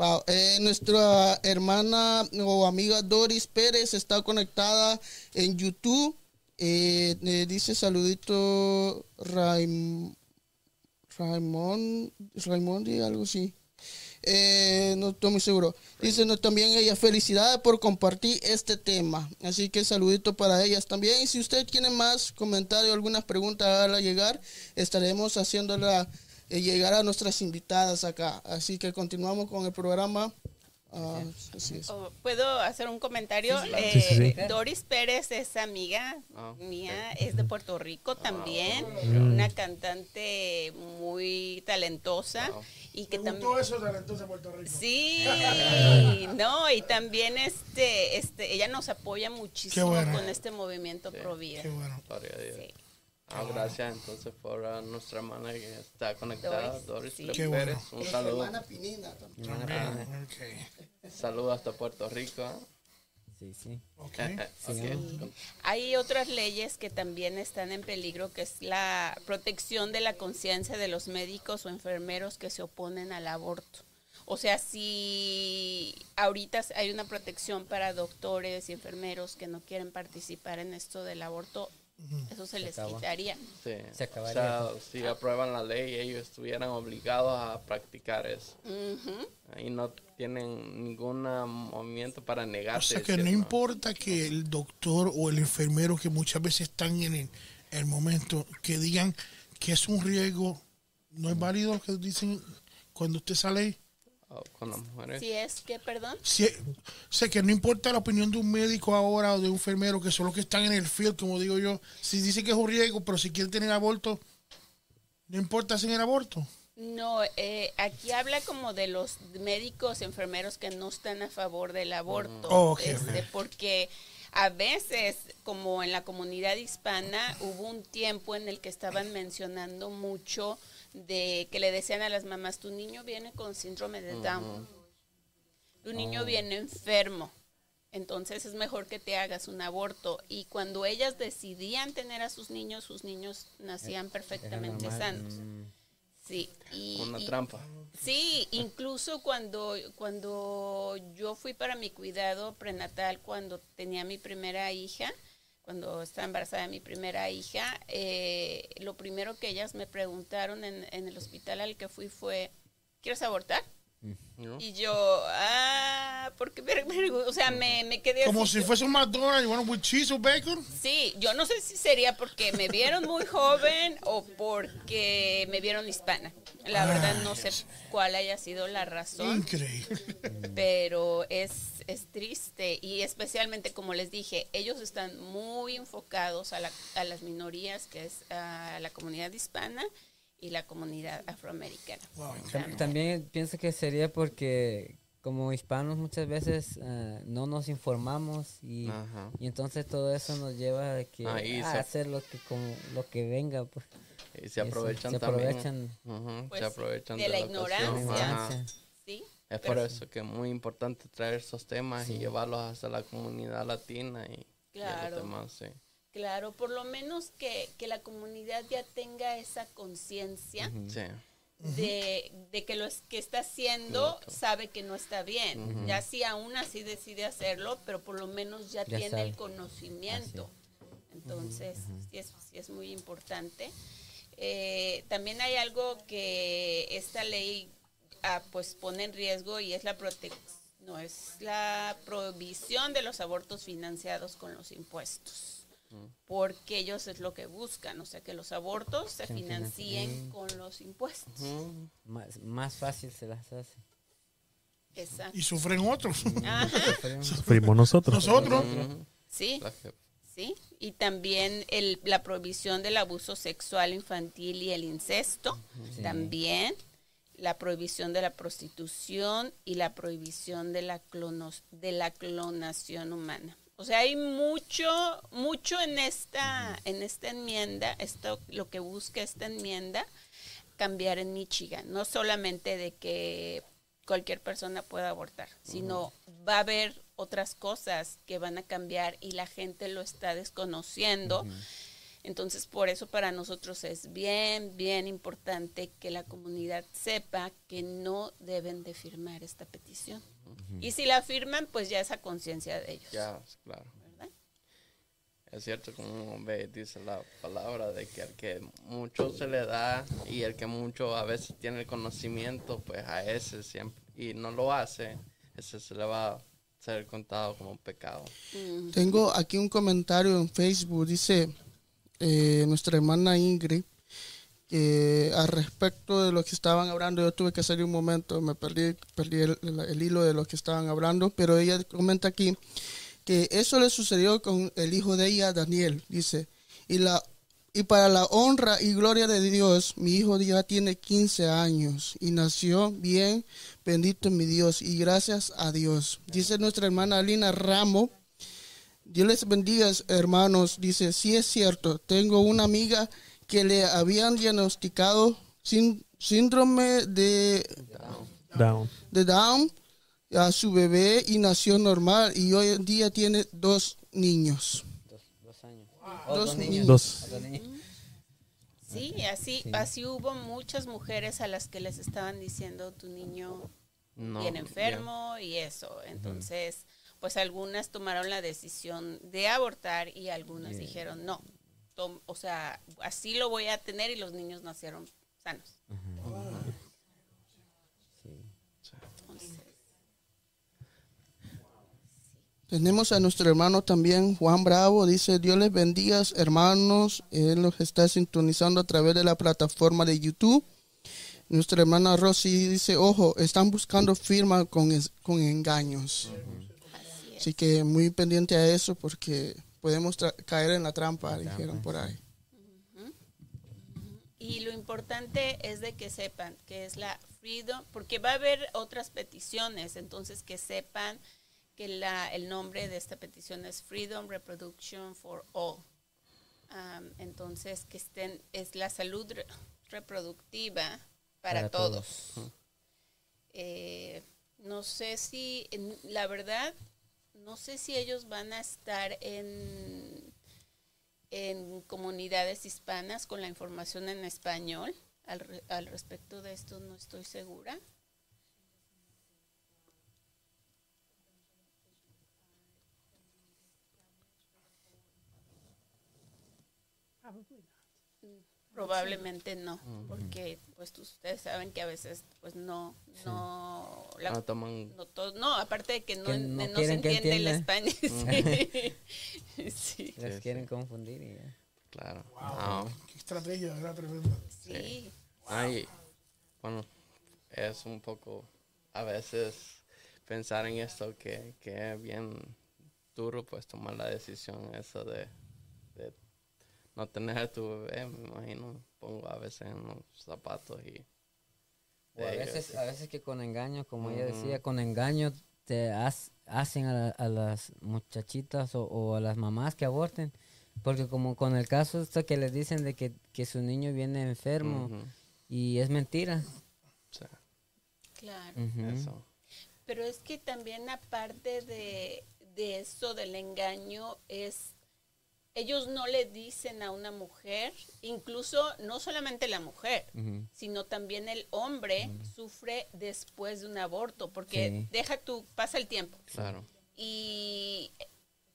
Wow, eh, nuestra hermana o amiga Doris Pérez está conectada en YouTube. Eh, eh, dice saludito Raim, Raimond, Raimondi, algo así. Eh, no estoy muy seguro. Dice no, también ella, felicidades por compartir este tema. Así que saludito para ellas también. Y si usted tiene más comentarios, algunas preguntas a llegar, estaremos haciéndola eh, llegar a nuestras invitadas acá. Así que continuamos con el programa. Ah, así es. Oh, ¿Puedo hacer un comentario? Eh, Sí, sí, sí. Doris Pérez es amiga Ah, mía, es de Puerto Rico también, una cantante muy talentosa y que también... Todo eso talentoso de Puerto Rico. Sí, no, y también este, este, ella nos apoya muchísimo bueno. con este movimiento pro vida. Qué bueno. Ah, gracias entonces por nuestra hermana que está conectada, Doris, Doris sí. Pérez. Bueno. Un saludo. Pinina también. Hermana Pena. Ok. Saludos hasta Puerto Rico. ¿eh? Sí, sí. Ok. Ok. Hay otras leyes que también están en peligro, que es la protección de la conciencia de los médicos o enfermeros que se oponen al aborto. O sea, si ahorita hay una protección para doctores y enfermeros que no quieren participar en esto del aborto, eso se les quitaría. Sí. Se O acabaría. sea, si aprueban la ley, ellos estuvieran obligados a practicar eso. Ujú. Ahí no tienen ningún movimiento para O negarse. sea que no importa que el doctor o el enfermero que muchas veces están en el, el momento que digan que es un riesgo, no es válido lo que dicen cuando usted sale. Oh, con las mujeres. Si es que, perdón. Si, sé que no importa la opinión de un médico ahora o de un enfermero, que son los que están en el field, como digo yo. Si dice que es un riesgo, pero si quieren tener aborto, no importa si el aborto. No, eh, aquí habla como de los médicos, enfermeros que no están a favor del aborto. Oh, ok, este. Porque a veces, como en la comunidad hispana, hubo un tiempo en el que estaban mencionando mucho de que le decían a las mamás, tu niño viene con síndrome de Down, tu niño viene enfermo. Entonces es mejor que te hagas un aborto. Y cuando ellas decidían tener a sus niños, sus niños nacían perfectamente normal. sanos. Sí, y, Una y- trampa. Sí, incluso cuando, cuando yo fui para mi cuidado prenatal, cuando tenía mi primera hija, cuando estaba embarazada de mi primera hija, eh, lo primero que ellas me preguntaron en, en el hospital al que fui fue, ¿quieres abortar? ¿no? Y yo, ah, porque, me- me- o sea, me, me quedé Como así, si yo- fuese un McDonald's, bueno, with cheese o bacon. Sí, yo no sé si sería porque me vieron muy joven o porque me vieron hispana. La verdad no sé cuál haya sido la razón, Increíble. pero es, es triste y especialmente como les dije, ellos están muy enfocados a, la- a las minorías, que es a la comunidad hispana y la comunidad afroamericana. Sea, También pienso que sería porque como hispanos muchas veces eh, no nos informamos y, y entonces todo eso nos lleva a, que, a se- hacer lo que como, lo que venga pues Y se Eso, aprovechan se también. aprovechan. Ujú, Pues se aprovechan de la ignorancia. Ajá. Es por eso que es muy importante traer esos temas y llevarlos hasta la comunidad latina y, y a Claro. los demás, sí. claro, por lo menos que, que la comunidad ya tenga esa conciencia. Sí. de, de que lo es- que está haciendo sabe que no está bien. Ya si aún así decide hacerlo, pero por lo menos ya, Ya tiene sabe. el conocimiento. Entonces, sí, es, sí es muy importante. Eh, también hay algo que esta ley ah, pues pone en riesgo y es la protección. No, es la prohibición de los abortos financiados con los impuestos. Porque ellos es lo que buscan, o sea, que los abortos se Se financien con los impuestos. más, más fácil se las hace Exacto. Y sufren otros. Ajá, Fuimos nosotros. Nosotros. sí, sí. Y también el, la prohibición del abuso sexual infantil y el incesto. También la prohibición de la prostitución y la prohibición de la, clonos, de la clonación humana. O sea, hay mucho, mucho en esta, en esta enmienda, esto, lo que busca esta enmienda, cambiar en Michigan. No solamente de que cualquier persona pueda abortar, sino va a haber otras cosas que van a cambiar y la gente lo está desconociendo. Entonces, por eso para nosotros es bien, bien importante que la comunidad sepa que no deben de firmar esta petición. Y si la firman, pues ya es a conciencia de ellos. Ya, claro. ¿verdad? Es cierto, como ve, dice la palabra, de que al que mucho se le da y el que mucho a veces tiene el conocimiento, pues a ese siempre, y no lo hace, ese se le va a ser contado como un pecado. Tengo aquí un comentario en Facebook, dice eh, nuestra hermana Ingrid, que al respecto de lo que estaban hablando, yo tuve que salir un momento, me perdí, perdí el, el- hilo de lo que estaban hablando, pero ella comenta aquí que eso le sucedió con el hijo de ella, Daniel, dice, y la y para la honra y gloria de Dios, mi hijo ya tiene 15 años y nació bien, bendito mi Dios, y gracias a Dios. Dice nuestra hermana Alina Ramo, Dios les bendiga, hermanos. Dice, sí es cierto, tengo una amiga que le habían diagnosticado sin- síndrome de, Down. de Down a su bebé y nació normal y hoy en día tiene dos niños. dos, dos años O Dos dos niños. Dos. Sí, así, así hubo muchas mujeres a las que les estaban diciendo tu niño No, bien enfermo y eso. Entonces, pues algunas tomaron la decisión de abortar y algunas dijeron no. Tom- o sea, así lo voy a tener y los niños nacieron sanos. Entonces, Tenemos a nuestro hermano también, Juan Bravo. Dice, Dios les bendiga, hermanos. Él los está sintonizando a través de la plataforma de YouTube. Nuestra hermana Rosy dice, ojo, están buscando firma con, es- con engaños. Así que muy pendiente a eso porque podemos caer en la trampa, dijeron por ahí. Y lo importante es de que sepan que es la Freedom, porque va a haber otras peticiones, entonces que sepan que la, el nombre de esta petición es Freedom Reproduction for All. Am, entonces que estén, es la salud re- reproductiva para, Para todos. Eh, no sé si, en- la verdad, no sé si ellos van a estar en en comunidades hispanas con la información en español. Al, al respecto de esto no estoy segura. Probably not. Probablemente no, porque pues ustedes saben que a veces pues no no la- No toman no, to- no, aparte de que no, Que en- no no se entiende el español. Sí. sí. Quieren confundir y ya. Claro. Wow. No. Qué estrategia, ¿verdad? Tremenda. sí. Ay, bueno, es un poco a veces pensar en esto que, que es bien duro, pues tomar la decisión eso de, de no tener a tu bebé, me imagino, pongo a veces en los zapatos y... O a veces, a veces que con engaño, como ella decía, con engaño te has- hacen a, la- a las muchachitas o, o a las mamás que aborten. Porque como con el caso esto que les dicen de que, que su niño viene enfermo y es mentira. sí, Claro. Eso. Pero es que también aparte de, de eso del engaño es, ellos no le dicen a una mujer, incluso no solamente la mujer, sino también el hombre sufre después de un aborto, porque Sí. deja tu, pasa el tiempo Claro, y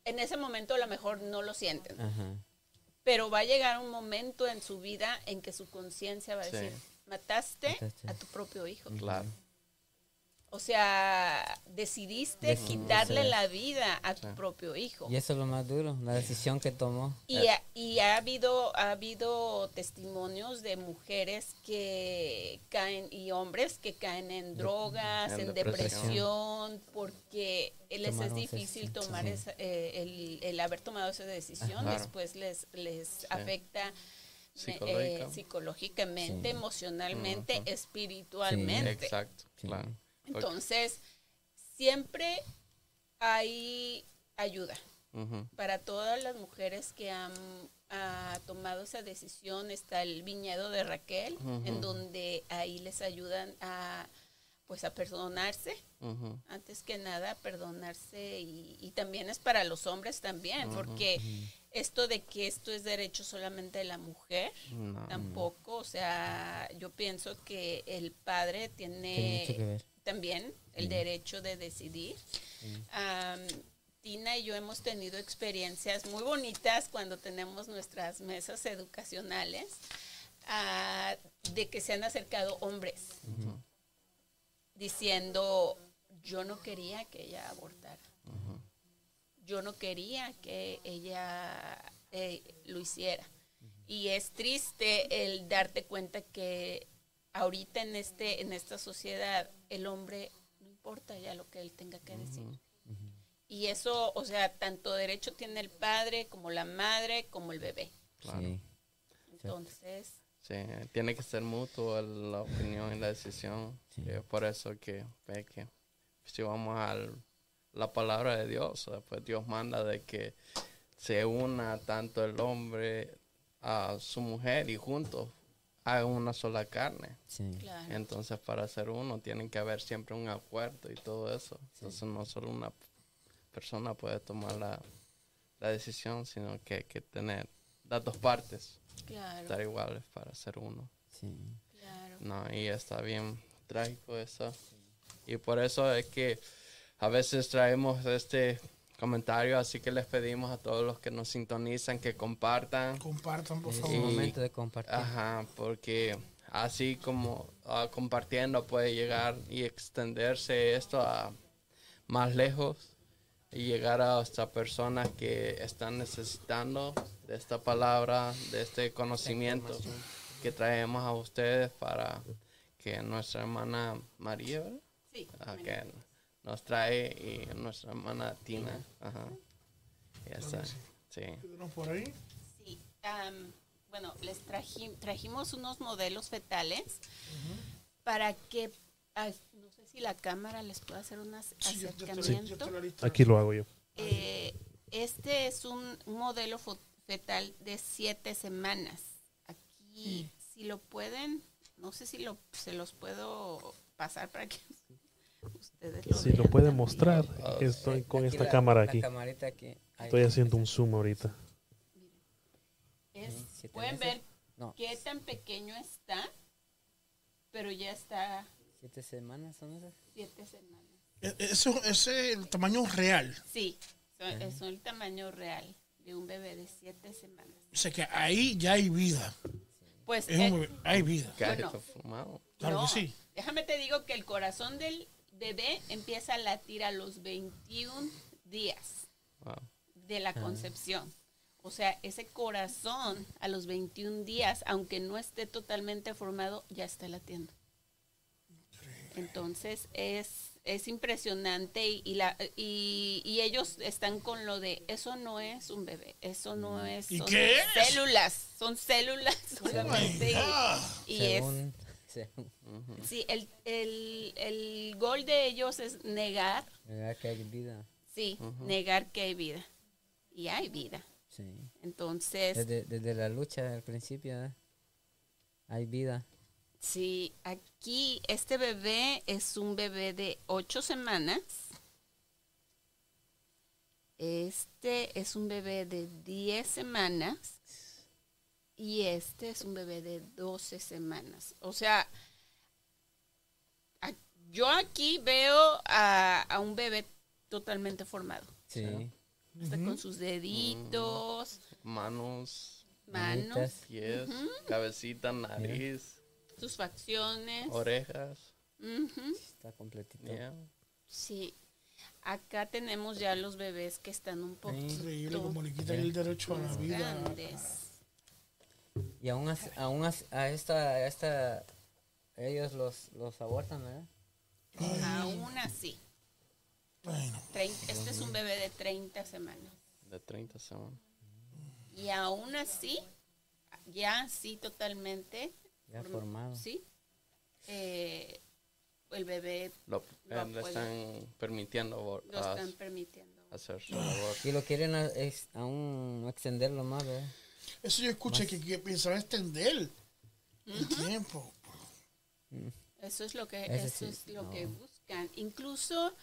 en ese momento a lo mejor no lo sienten, Ajá. pero va a llegar un momento en su vida en que su conciencia va a Sí. decir, mataste Mataste. a tu propio hijo. claro. O sea, decidiste quitarle la vida a tu Sí. propio hijo. Y eso es lo más duro, la decisión que tomó. Y, ha, y ha habido ha habido testimonios de mujeres que caen y hombres que caen en drogas, en en, depresión. depresión, porque les es difícil tomar sí. esa- eh, el, el haber tomado esa decisión. Claro. Después les les afecta eh, Psicológica. psicológicamente, Sí. emocionalmente, espiritualmente. Exacto, claro. Entonces, siempre hay ayuda para todas las mujeres que han tomado esa decisión. Está el viñedo de Raquel, en donde ahí les ayudan a pues a perdonarse, antes que nada perdonarse y, y también es para los hombres también, porque esto de que esto es derecho solamente de la mujer, no, tampoco, o sea, yo pienso que el padre Tiene. También el derecho de decidir. Tina y yo hemos tenido experiencias muy bonitas cuando tenemos nuestras mesas educacionales ah, de que se han acercado hombres diciendo yo no quería que ella abortara. Yo no quería que ella eh, lo hiciera. Y es triste el darte cuenta que ahorita en este en esta sociedad el hombre no importa ya lo que él tenga que decir. Y eso, o sea, tanto derecho tiene el padre como la madre como el bebé. claro. Sí. Entonces, Sí, tiene que ser mutuo la opinión y la decisión. Sí. Y es por eso que, ve que si vamos a la palabra de Dios, pues Dios manda de que se una tanto el hombre a su mujer y juntos hagan una sola carne. Sí. claro. Entonces para ser uno tiene que haber siempre un acuerdo y todo eso. Entonces no solo una persona puede tomar la, la decisión, sino que hay que tener las dos partes Claro, estar iguales para ser uno. Sí. claro. No, y está bien trágico eso. Y por eso es que a veces traemos este comentario, así que les pedimos a todos los que nos sintonizan que compartan. Compartan, por favor. momento de compartir. Ajá, porque así como ah, compartiendo puede llegar y extenderse esto a más lejos y llegar a hasta personas que están necesitando de esta palabra, de este conocimiento que traemos a ustedes para que nuestra hermana María, ¿verdad? Sí. Ah, que nos trae y nuestra hermana Tina. Ajá. Ya está. Sí. ¿Tenemos por ahí? Sí, am, bueno, les traji- trajimos unos modelos fetales para que, ah, no sé si la cámara les puede hacer un ac- Sí, yo- yo te- yo acercamiento. te. Aquí lo hago yo. Eh, este es un modelo fo- fetal de siete semanas. Aquí, si lo pueden, no sé si lo, se los puedo pasar para que ustedes lo Si lo vean puede también. mostrar, estoy con Aquí esta la- cámara la aquí. Estoy haciendo un zoom ahorita. Es- pueden meses. ver No, qué tan pequeño está, pero ya está siete semanas son esas. siete semanas. E- Eso, ese es el tamaño real. Sí, son, es el tamaño real de un bebé de siete semanas. O sea que ahí ya hay vida. Pues Es eh, un bebé, hay vida. Bueno. Claro no, que sí. déjame te digo que el corazón del bebé empieza a latir a los 21 días Wow. de la concepción. O sea, ese corazón a los 21 días, aunque no esté totalmente formado, ya está latiendo. Entonces es, es impresionante y, y la, y, y ellos están con lo de eso no es un bebé, eso no es ¿Y son qué es? células, son células solamente. y- Ah, y es, Sí, el, el, el gol de ellos es negar, ¿verdad que hay vida? sí, negar que hay vida. Y hay vida. Sí. Entonces, Desde, desde la lucha al principio, ¿eh? hay vida. Sí, aquí este bebé es un bebé de ocho semanas. Este es un bebé de 10 semanas. Y este es un bebé de 12 semanas. O sea, a- yo aquí veo a, a un bebé totalmente formado. Sí. Está con sus deditos, Manos, manos, Manitas. pies, cabecita, nariz, sus facciones. orejas. Ujú. Está completito. Yeah. Sí, acá tenemos ya los bebés que están un increíble poquito como le quitan el derecho a la vida. grandes. Y aún, así- aún así- a esta, a esta, ellos los, los abortan, ¿verdad? Aún así, Bueno, este es un bebé de 30 semanas. De 30 semanas. Y aún así, ya sí totalmente, Ya form- formado. sí, eh, el bebé Lo, Lo eh, le están permitiendo lo a- están permitiendo. hacer su labor. Y lo quieren a- es- aún extenderlo más, ¿verdad? Eso yo escuché que, que pensaban extender el tiempo. Eso es lo que Ese eso sí, es lo no. que buscan. Incluso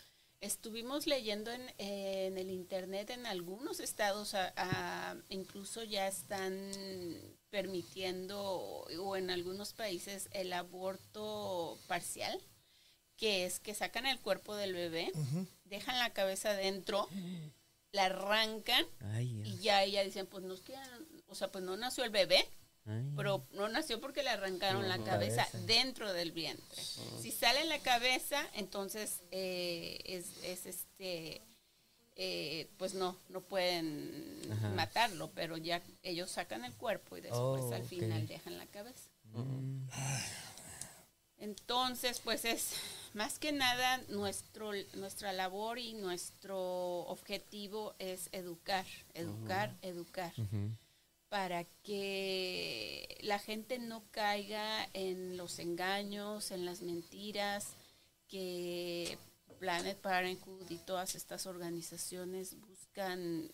estuvimos leyendo en, eh, en el internet en algunos estados, a- a- incluso ya están permitiendo o en algunos países el aborto parcial, que es que sacan el cuerpo del bebé, dejan la cabeza dentro, la arrancan Ay, y ya ella dicen, pues no es que, o sea, pues no nació el bebé, Ay. pero no nació porque le arrancaron la cabeza Cabeza. dentro del vientre. Si sale la cabeza, entonces eh, es, es este, eh, pues no, no pueden Ajá. matarlo, pero ya ellos sacan el cuerpo y después Oh, al ok. final dejan la cabeza. Mm, Entonces, pues es más que nada nuestro, nuestra labor y nuestro objetivo es educar, educar, educar. Para que la gente no caiga en los engaños, en las mentiras que Planet Parenthood y todas estas organizaciones buscan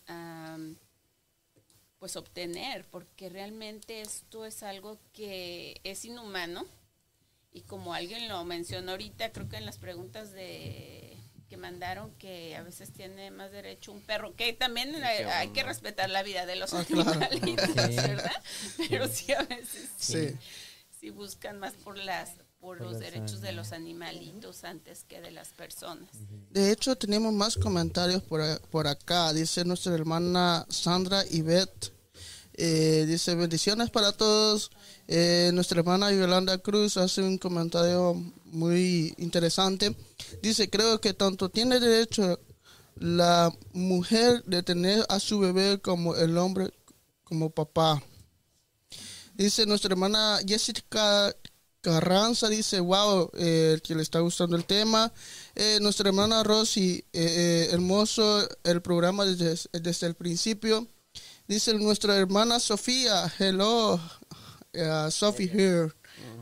pues obtener, porque realmente esto es algo que es inhumano. Y como alguien lo mencionó ahorita, creo que en las preguntas de que mandaron que a veces tiene más derecho un perro, que también hay, hay que respetar la vida de los Ah, claro. animalitos, Sí. ¿verdad? Pero sí a veces Sí. sí buscan más por las por Por los derechos de los animalitos antes que de las personas. De hecho, tenemos más comentarios por, por acá. Dice nuestra hermana Sandra Ivette. Eh, dice bendiciones para todos. Eh, nuestra hermana Yolanda Cruz hace un comentario muy interesante. Dice, creo que tanto tiene derecho la mujer de tener a su bebé como el hombre como papá. Dice nuestra hermana Jessica Carranza dice, wow, eh, que le está gustando el tema. Eh, nuestra hermana Rosy, hermoso el programa desde, desde el principio. Dice nuestra hermana Sofía, hello, uh, Sophie here.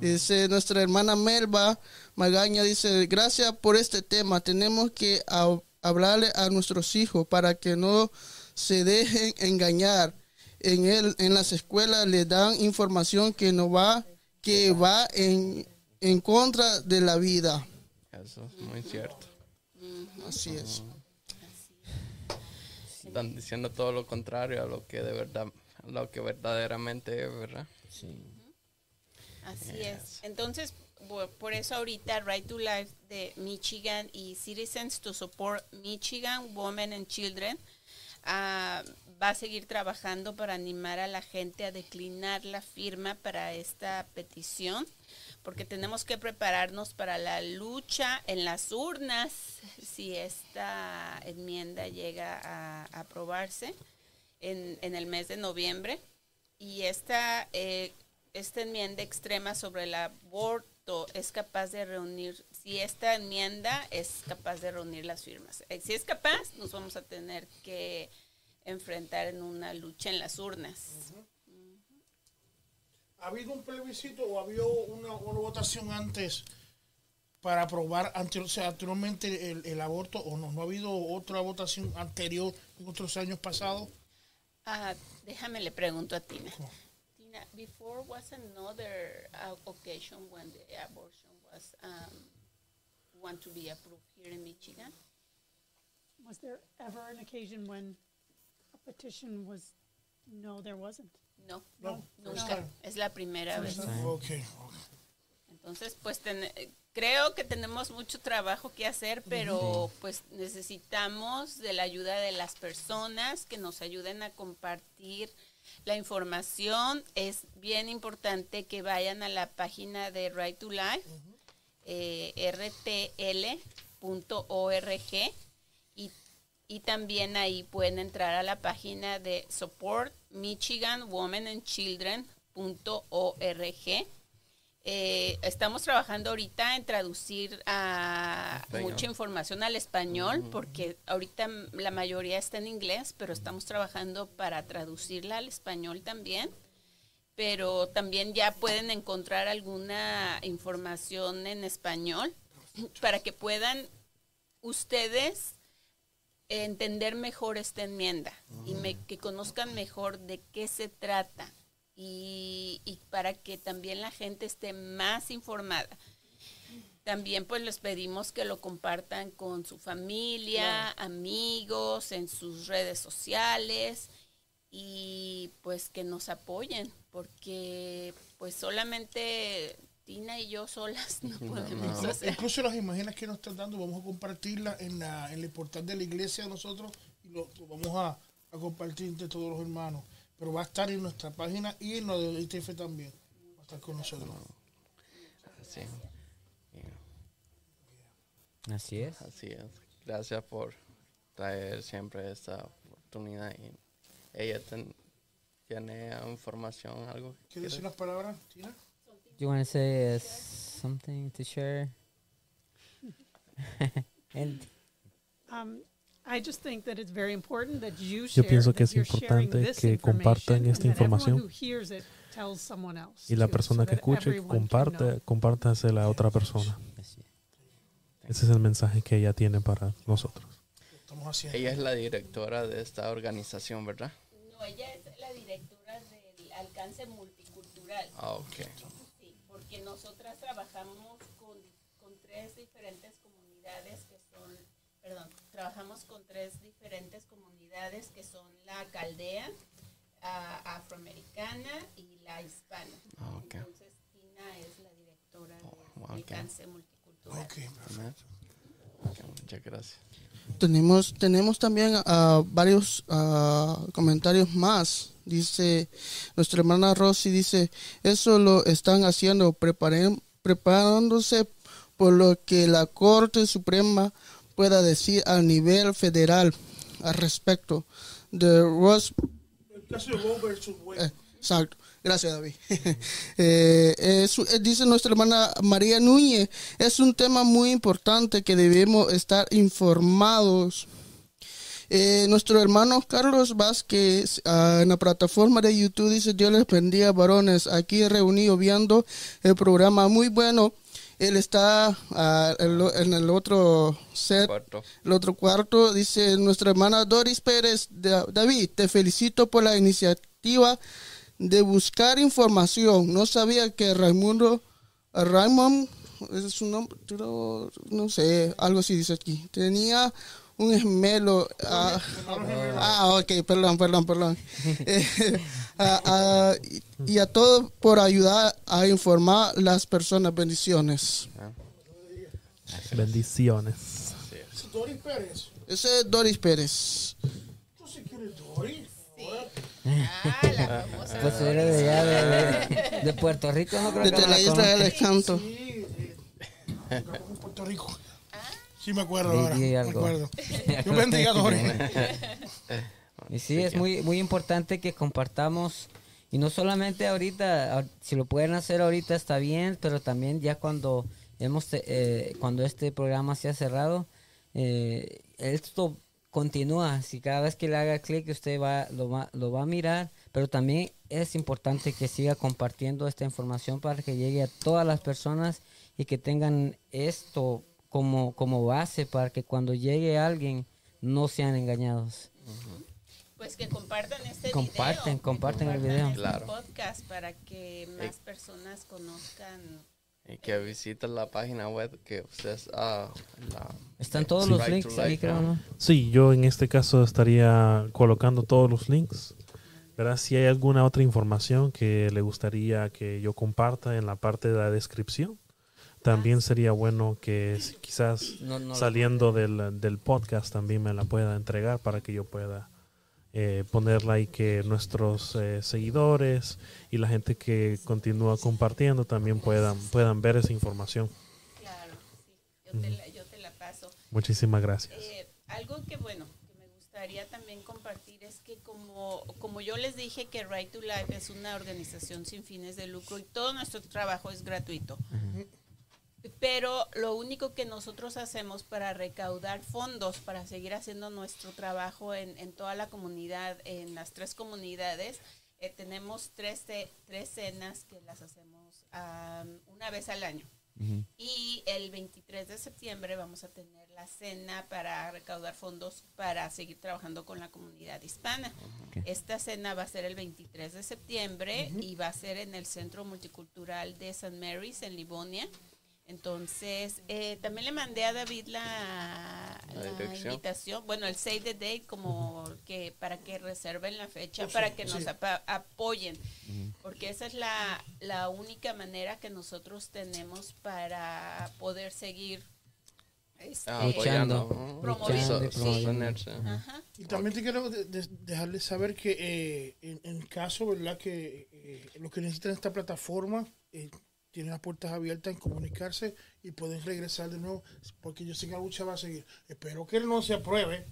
Dice nuestra hermana Melba Magaña, dice, gracias por este tema. Tenemos que hab- hablarle a nuestros hijos para que no se dejen engañar. En, el, en las escuelas le dan información que no va, que va en, en contra de la vida. Eso es muy cierto. Así es. Están diciendo todo lo contrario a lo que de verdad, a lo que verdaderamente es, ¿verdad? Así es. Entonces, por eso ahorita Right to Life de Michigan y Citizens to Support Michigan Women and Children ah, va a seguir trabajando para animar a la gente a declinar la firma para esta petición, porque tenemos que prepararnos para la lucha en las urnas si esta enmienda llega a, aprobarse en, en el mes de noviembre. Y esta, eh, esta enmienda extrema sobre el aborto es capaz de reunir, si esta enmienda es capaz de reunir las firmas. Eh, Si es capaz, nos vamos a tener que enfrentar en una lucha en las urnas. ¿Ha habido un plebiscito o ha habido una, una votación antes para aprobar ante- o sea, anteriormente el, el aborto o no? ¿No ha habido otra votación anterior en otros años pasados? Ah, déjame le pregunto a Tina. Tina, before was another uh, occasion when the abortion was um, want to be approved here in Michigan? Was there ever an occasion when a petition was, no, there wasn't. No, No, nunca. Es la primera vez. Ok, ok. Entonces, pues ten- creo que tenemos mucho trabajo que hacer, pero pues necesitamos de la ayuda de las personas que nos ayuden a compartir la información. Es bien importante que vayan a la página de Right to Life, eh, rtl.org, y también ahí pueden entrar a la página de Support Michigan Women and Children.org. Eh, estamos trabajando ahorita en traducir a mucha información al español, porque ahorita la mayoría está en inglés, pero estamos trabajando para traducirla al español también. Pero también ya pueden encontrar alguna información en español para que puedan ustedes entender mejor esta enmienda y me- que conozcan mejor de qué se trata y, y para que también la gente esté más informada. También pues les pedimos que lo compartan con su familia, amigos, en sus redes sociales y pues que nos apoyen porque pues solamente Tina y yo solas no podemos No, hacer. incluso las imágenes que nos están dando, vamos a compartirlas en, la, en el portal de la iglesia de nosotros y lo, lo vamos a, a compartir entre todos los hermanos. Pero va a estar en nuestra página y en la de ITF también. Va a estar con nosotros. Así, Así es. así es. Gracias por traer siempre esta oportunidad. Y ella ten- tiene información, algo. ¿Quieres decir las palabras, Tina? You want to say uh, something to share? and Um, I just think that it's very important that you Yo share, pienso que es importante que compartan esta información. who hears it tells someone else Y la too, persona so que escuche, comparte, compártasela a otra persona. Ese es el mensaje que ella tiene para nosotros. Ella es la directora de esta organización, ¿verdad? No, ella es la directora del alcance multicultural. Ah, ok. Porque nosotras trabajamos con, con tres diferentes comunidades que son, perdón, trabajamos con tres diferentes comunidades que son la caldea, afroamericana y la hispana. Ah. Entonces, Tina es la directora del ok. alcance multicultural. Ok, perfecto. Amén. Ok, Muchas gracias. Tenemos, tenemos también ah, varios ah, comentarios más. Dice nuestra hermana Rosy, dice, eso lo están haciendo, preparen- preparándose por lo que la Corte Suprema pueda decir a nivel federal al respecto de Ross El caso de. Eh, Exacto. Gracias, David. Eh, es- eh, dice nuestra hermana María Núñez, es un tema muy importante que debemos estar informados. Eh, nuestro hermano Carlos Vázquez ah, en la plataforma de YouTube dice Dios les bendiga varones aquí reunido viendo el programa muy bueno. Él está ah, en lo- en el otro set Cuarto. el otro cuarto dice nuestra hermana Doris Pérez Da- David te felicito por la iniciativa de buscar información. No sabía que Raimundo Raymond ese es su nombre creo, no sé algo así dice aquí. Tenía un gemelo ah, ah, ok perdón perdón perdón Eh, ah, ah, y, y a todos por ayudar a informar las personas bendiciones Bendiciones. Es Doris Pérez. ese es Doris Pérez ¿Tú sí quieres Doris? Ah, la famosa. Pues era de allá de, de- de Puerto Rico, no creo que desde no la la isla del encanto Sí, eh, acabamos en Puerto Rico. Sí, me acuerdo ahora. Me algo. acuerdo. Dios bendiga a Doris. Y sí, es muy, muy importante que compartamos, y no solamente ahorita, si lo pueden hacer ahorita está bien, pero también ya cuando hemos eh, cuando este programa se ha cerrado, eh, esto continúa, si cada vez que le haga clic usted va lo, va lo va a mirar, pero también es importante que siga compartiendo esta información para que llegue a todas las personas y que tengan esto como, como base para que cuando llegue alguien no sean engañados. Pues que compartan este Comparten, video. comparten el video. este Claro. podcast para que más personas conozcan. Y que visiten la página web que ustedes... ah, la- Están todos los Right links ahí, Life, creo, ¿no? ¿no? Sí, yo en este caso estaría colocando todos los links. ¿verdad? Si hay alguna otra información que le gustaría que yo comparta en la parte de la descripción, también sería bueno que si quizás No, no lo saliendo del, del podcast también me la pueda entregar para que yo pueda eh, ponerla ahí que nuestros eh, seguidores y la gente que continúa compartiendo también puedan, puedan ver esa información. Claro, sí. Yo te la, yo te la paso. Muchísimas gracias. Eh, algo que bueno, que me gustaría también compartir es que como, como yo les dije que Right to Life es una organización sin fines de lucro y todo nuestro trabajo es gratuito. Pero lo único que nosotros hacemos para recaudar fondos, para seguir haciendo nuestro trabajo en, en toda la comunidad, en las tres comunidades, eh, tenemos tres, tres cenas que las hacemos am, una vez al año. Y el 23 de septiembre vamos a tener la cena para recaudar fondos para seguir trabajando con la comunidad hispana. Esta cena va a ser el 23 de septiembre y va a ser en el Centro Multicultural de St. Mary's en Livonia. Entonces, eh, también le mandé a David la, La la dirección. invitación, bueno, el save the date como que para que reserven la fecha, para que nos apa- apoyen, porque esa es la, la única manera que nosotros tenemos para poder seguir este, ah, apoyando, promoviendo, y sí. promoviendo. sostenerse. Ajá. Y también te quiero de- de- dejarles saber que eh, en, en caso, ¿verdad? Que eh, los que necesitan esta plataforma eh, tienen las puertas abiertas en comunicarse y pueden regresar de nuevo, porque yo sé que la lucha va a seguir. Espero que no se apruebe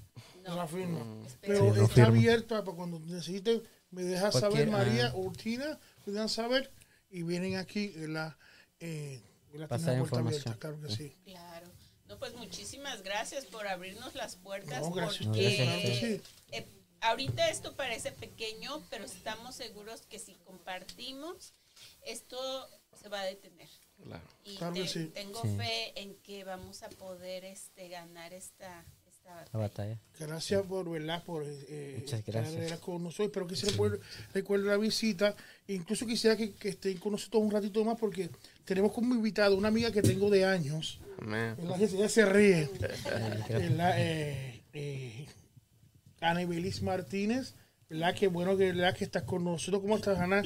No. la firma. Mm. Pero Sí, no está firma. abierta para cuando necesiten, me deja saber Cualquier- María ah. o Tina, me dejan saber y vienen aquí, ¿verdad? Eh, ¿verdad? Pasar Tienen la puerta información. abierta, claro que sí. Claro. No, pues muchísimas gracias por abrirnos las puertas. No, gracias a porque sí. eh, ahorita esto parece pequeño, pero estamos seguros que si compartimos, esto se va a detener. Claro. Y Claro que te- sí. tengo Sí. fe en que vamos a poder este, ganar esta, esta La batalla. Gracias por, ¿verdad? Por eh, Muchas estar gracias. ¿verdad? con nosotros. Espero que se recuerde, recuerde la visita. Incluso quisiera que, que estén con nosotros un ratito más porque tenemos como invitado una amiga que tengo de años. Amén. ella se ríe. Eh, eh, Ana Belis Martínez. ¿Verdad? Qué bueno que, ¿verdad? que estás con nosotros. ¿Cómo estás, Ana?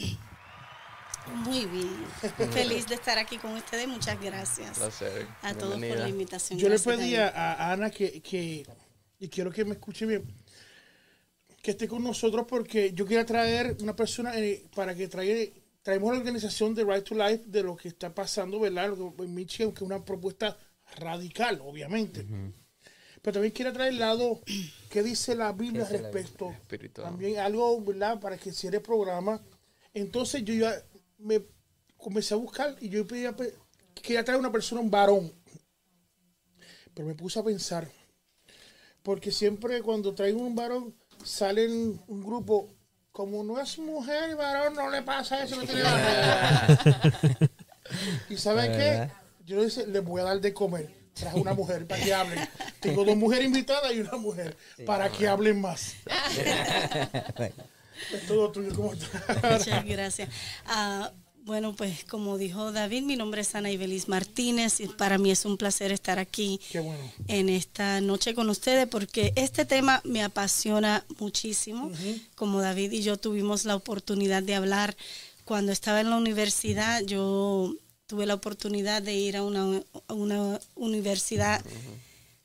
Muy bien. Feliz de estar aquí con ustedes. Muchas gracias Placer. a todos por la invitación. Yo le pedí a, a Ana que, que, y quiero que me escuche bien, que esté con nosotros porque yo quiero traer una persona eh, para que traiga, traemos la organización de Right to Life de lo que está pasando, ¿verdad? En Michigan, que es una propuesta radical, obviamente. Pero también quiero traer el lado que dice la Biblia ¿Qué dice la respecto. Espiritual. También algo, ¿verdad? Para que cierre el programa. Entonces yo ya me comencé a buscar y yo pedía, pe- quería traer una persona, un varón. Pero me puse a pensar, porque siempre cuando traigo un varón salen un grupo, como no es mujer y varón, no le pasa eso. No tiene nada. y ¿saben qué? Yo les, les voy a dar de comer. Traje una mujer para que hablen. Tengo dos mujeres invitadas y una mujer para que hablen más. es todo tuyo, ¿cómo estás? Muchas gracias. Ah, bueno, pues como dijo David, mi nombre es Ana Ibelis Martínez y para mí es un placer estar aquí Qué bueno. en esta noche con ustedes porque este tema me apasiona muchísimo. Como David y yo tuvimos la oportunidad de hablar cuando estaba en la universidad, yo tuve la oportunidad de ir a una, a una universidad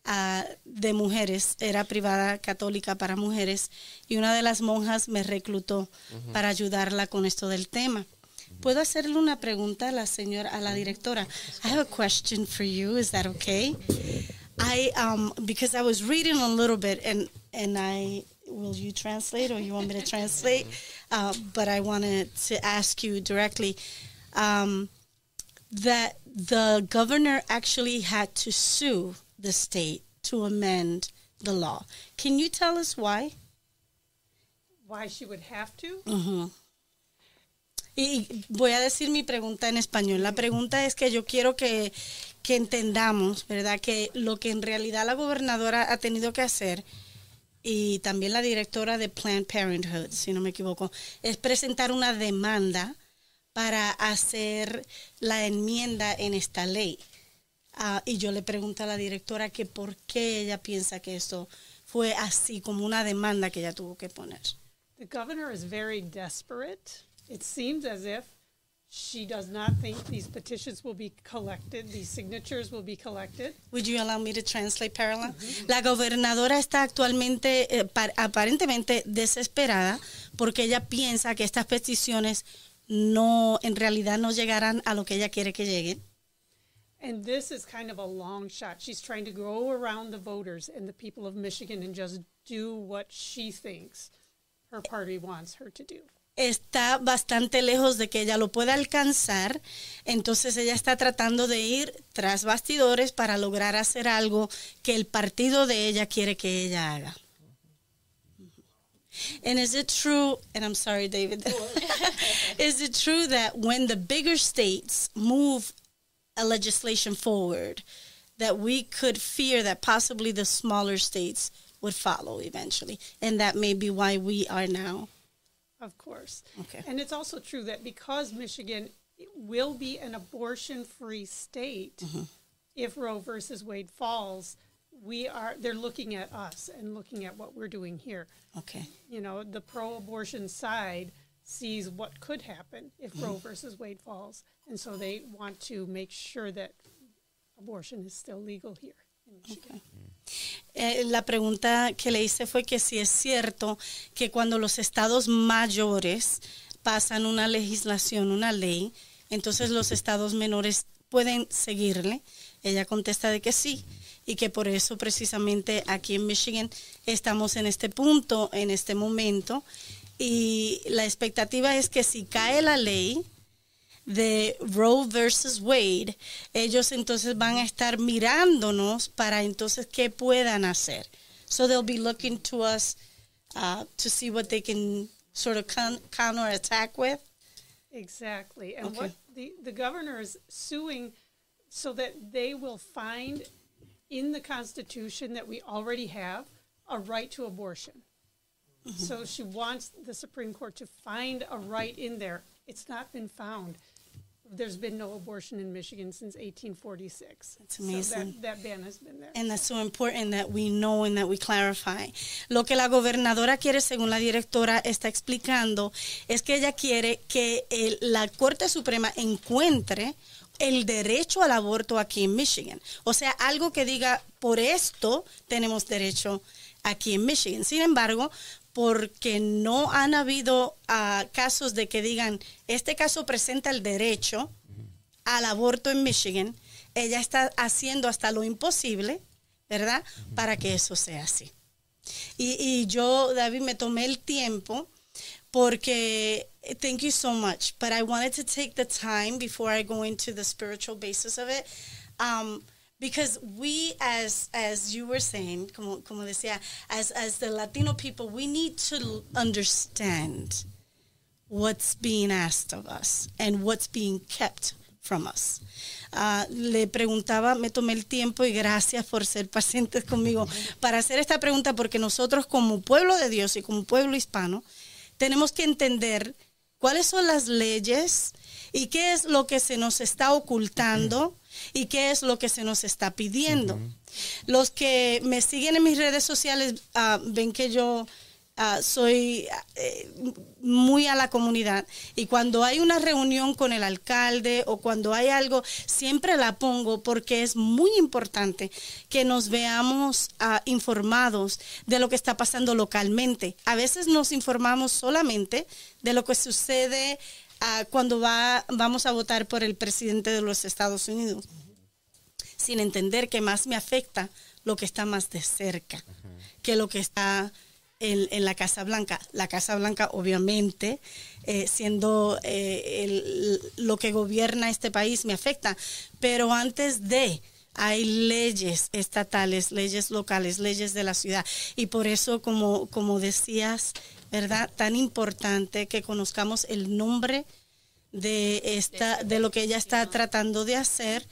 ah, de mujeres, era privada católica para mujeres, y una de las monjas me reclutó para ayudarla con esto del tema. ¿Puedo hacerle una pregunta a la señora, a la directora? I have a question for you. Is that okay? I um because I was reading a little bit and and I will you translate or you want me to translate? Uh, but I wanted to ask you directly um, that the governor actually had to sue the state to amend the law. Can you tell us why? Why she would have to? Ujú. Y voy a decir mi pregunta en español. La pregunta es que yo quiero que, que entendamos, ¿verdad? Que lo que en realidad la gobernadora ha tenido que hacer y también la directora de Planned Parenthood, si no me equivoco, es presentar una demanda para hacer la enmienda en esta ley. Ah, y yo le pregunto a la directora que por qué ella piensa que esto fue así como una demanda que ella tuvo que poner. The governor is very desperate. It seems as if she does not think these petitions will be collected, these signatures will be collected. Would you allow me to translate, Carola? La gobernadora está actualmente eh, par- aparentemente desesperada porque ella piensa que estas peticiones no, en realidad no llegarán a lo que ella quiere que lleguen. And this is kind of a long shot. She's trying to go around the voters and the people of Michigan and just do what she thinks her party wants her to do. Está bastante lejos de que ella lo pueda alcanzar, entonces ella está tratando de ir tras bastidores para lograr hacer algo que el partido de ella quiere que ella haga. And is it true, and I'm sorry, David, is it true that when the bigger states move a legislation forward, that we could fear that possibly the smaller states would follow eventually? And that may be why we are now. Of course. Okay. And it's also true that because Michigan will be an abortion free state mm-hmm. if Roe versus Wade falls, we are they're looking at us and looking at what we're doing here. Okay. You know, the pro abortion side sees what could happen if Roe versus Wade falls. And so they want to make sure that abortion is still legal here in Michigan. Eh, la pregunta que le hice fue que si es cierto que cuando los estados mayores pasan una legislación, una ley, entonces los estados menores pueden seguirle. Ella contesta de que sí y que por eso precisamente aquí en Michigan estamos en este punto, en este momento. Y la expectativa es que si cae la ley, de Roe versus Wade, ellos entonces van a estar mirándonos para entonces qué puedan hacer. So they'll be looking to us uh, to see what they can sort of con- counter attack with. Exactly. And Okay. what the, the governor is suing so that they will find in the Constitution that we already have a right to abortion. So she wants the Supreme Court to find a right in there. It's not been found. There's been no abortion in Michigan since 1846. That's So amazing. that, that ban has been there. And that's so important that we know and that we clarify. Lo que la gobernadora quiere, según la directora está explicando, es que ella quiere que el- la Corte Suprema encuentre el derecho al aborto aquí en Michigan. O sea, algo que diga, por esto tenemos derecho aquí en Michigan. Sin embargo, porque no han habido ah, casos de que digan, este caso presenta el derecho al aborto en Michigan, ella está haciendo hasta lo imposible, ¿verdad? Para que eso sea así. Y, y yo, David, me tomé el tiempo porque thank you so much. But I wanted to take the time before I go into the spiritual basis of it. Um, because we as as you were saying como, como decía as as the latino people we need to understand what's being asked of us and what's being kept from us. Ah, le preguntaba me tomé el tiempo y gracias por ser pacientes conmigo para hacer esta pregunta porque nosotros como pueblo de Dios y como pueblo hispano tenemos que entender cuáles son las leyes y qué es lo que se nos está ocultando y qué es lo que se nos está pidiendo. Los que me siguen en mis redes sociales ah, ven que yo ah, soy eh, muy a la comunidad y cuando hay una reunión con el alcalde o cuando hay algo, siempre la pongo porque es muy importante que nos veamos ah, informados de lo que está pasando localmente. A veces nos informamos solamente de lo que sucede cuando va, vamos a votar por el presidente de los Estados Unidos sin entender que más me afecta lo que está más de cerca que lo que está en, en la Casa Blanca. La Casa Blanca, obviamente, eh, siendo eh, lo que gobierna este país, me afecta. Pero antes de, hay leyes estatales, leyes locales, leyes de la ciudad. Y por eso, como, como decías, ¿verdad? Tan importante que conozcamos el nombre de esta, de lo que ella está tratando de hacer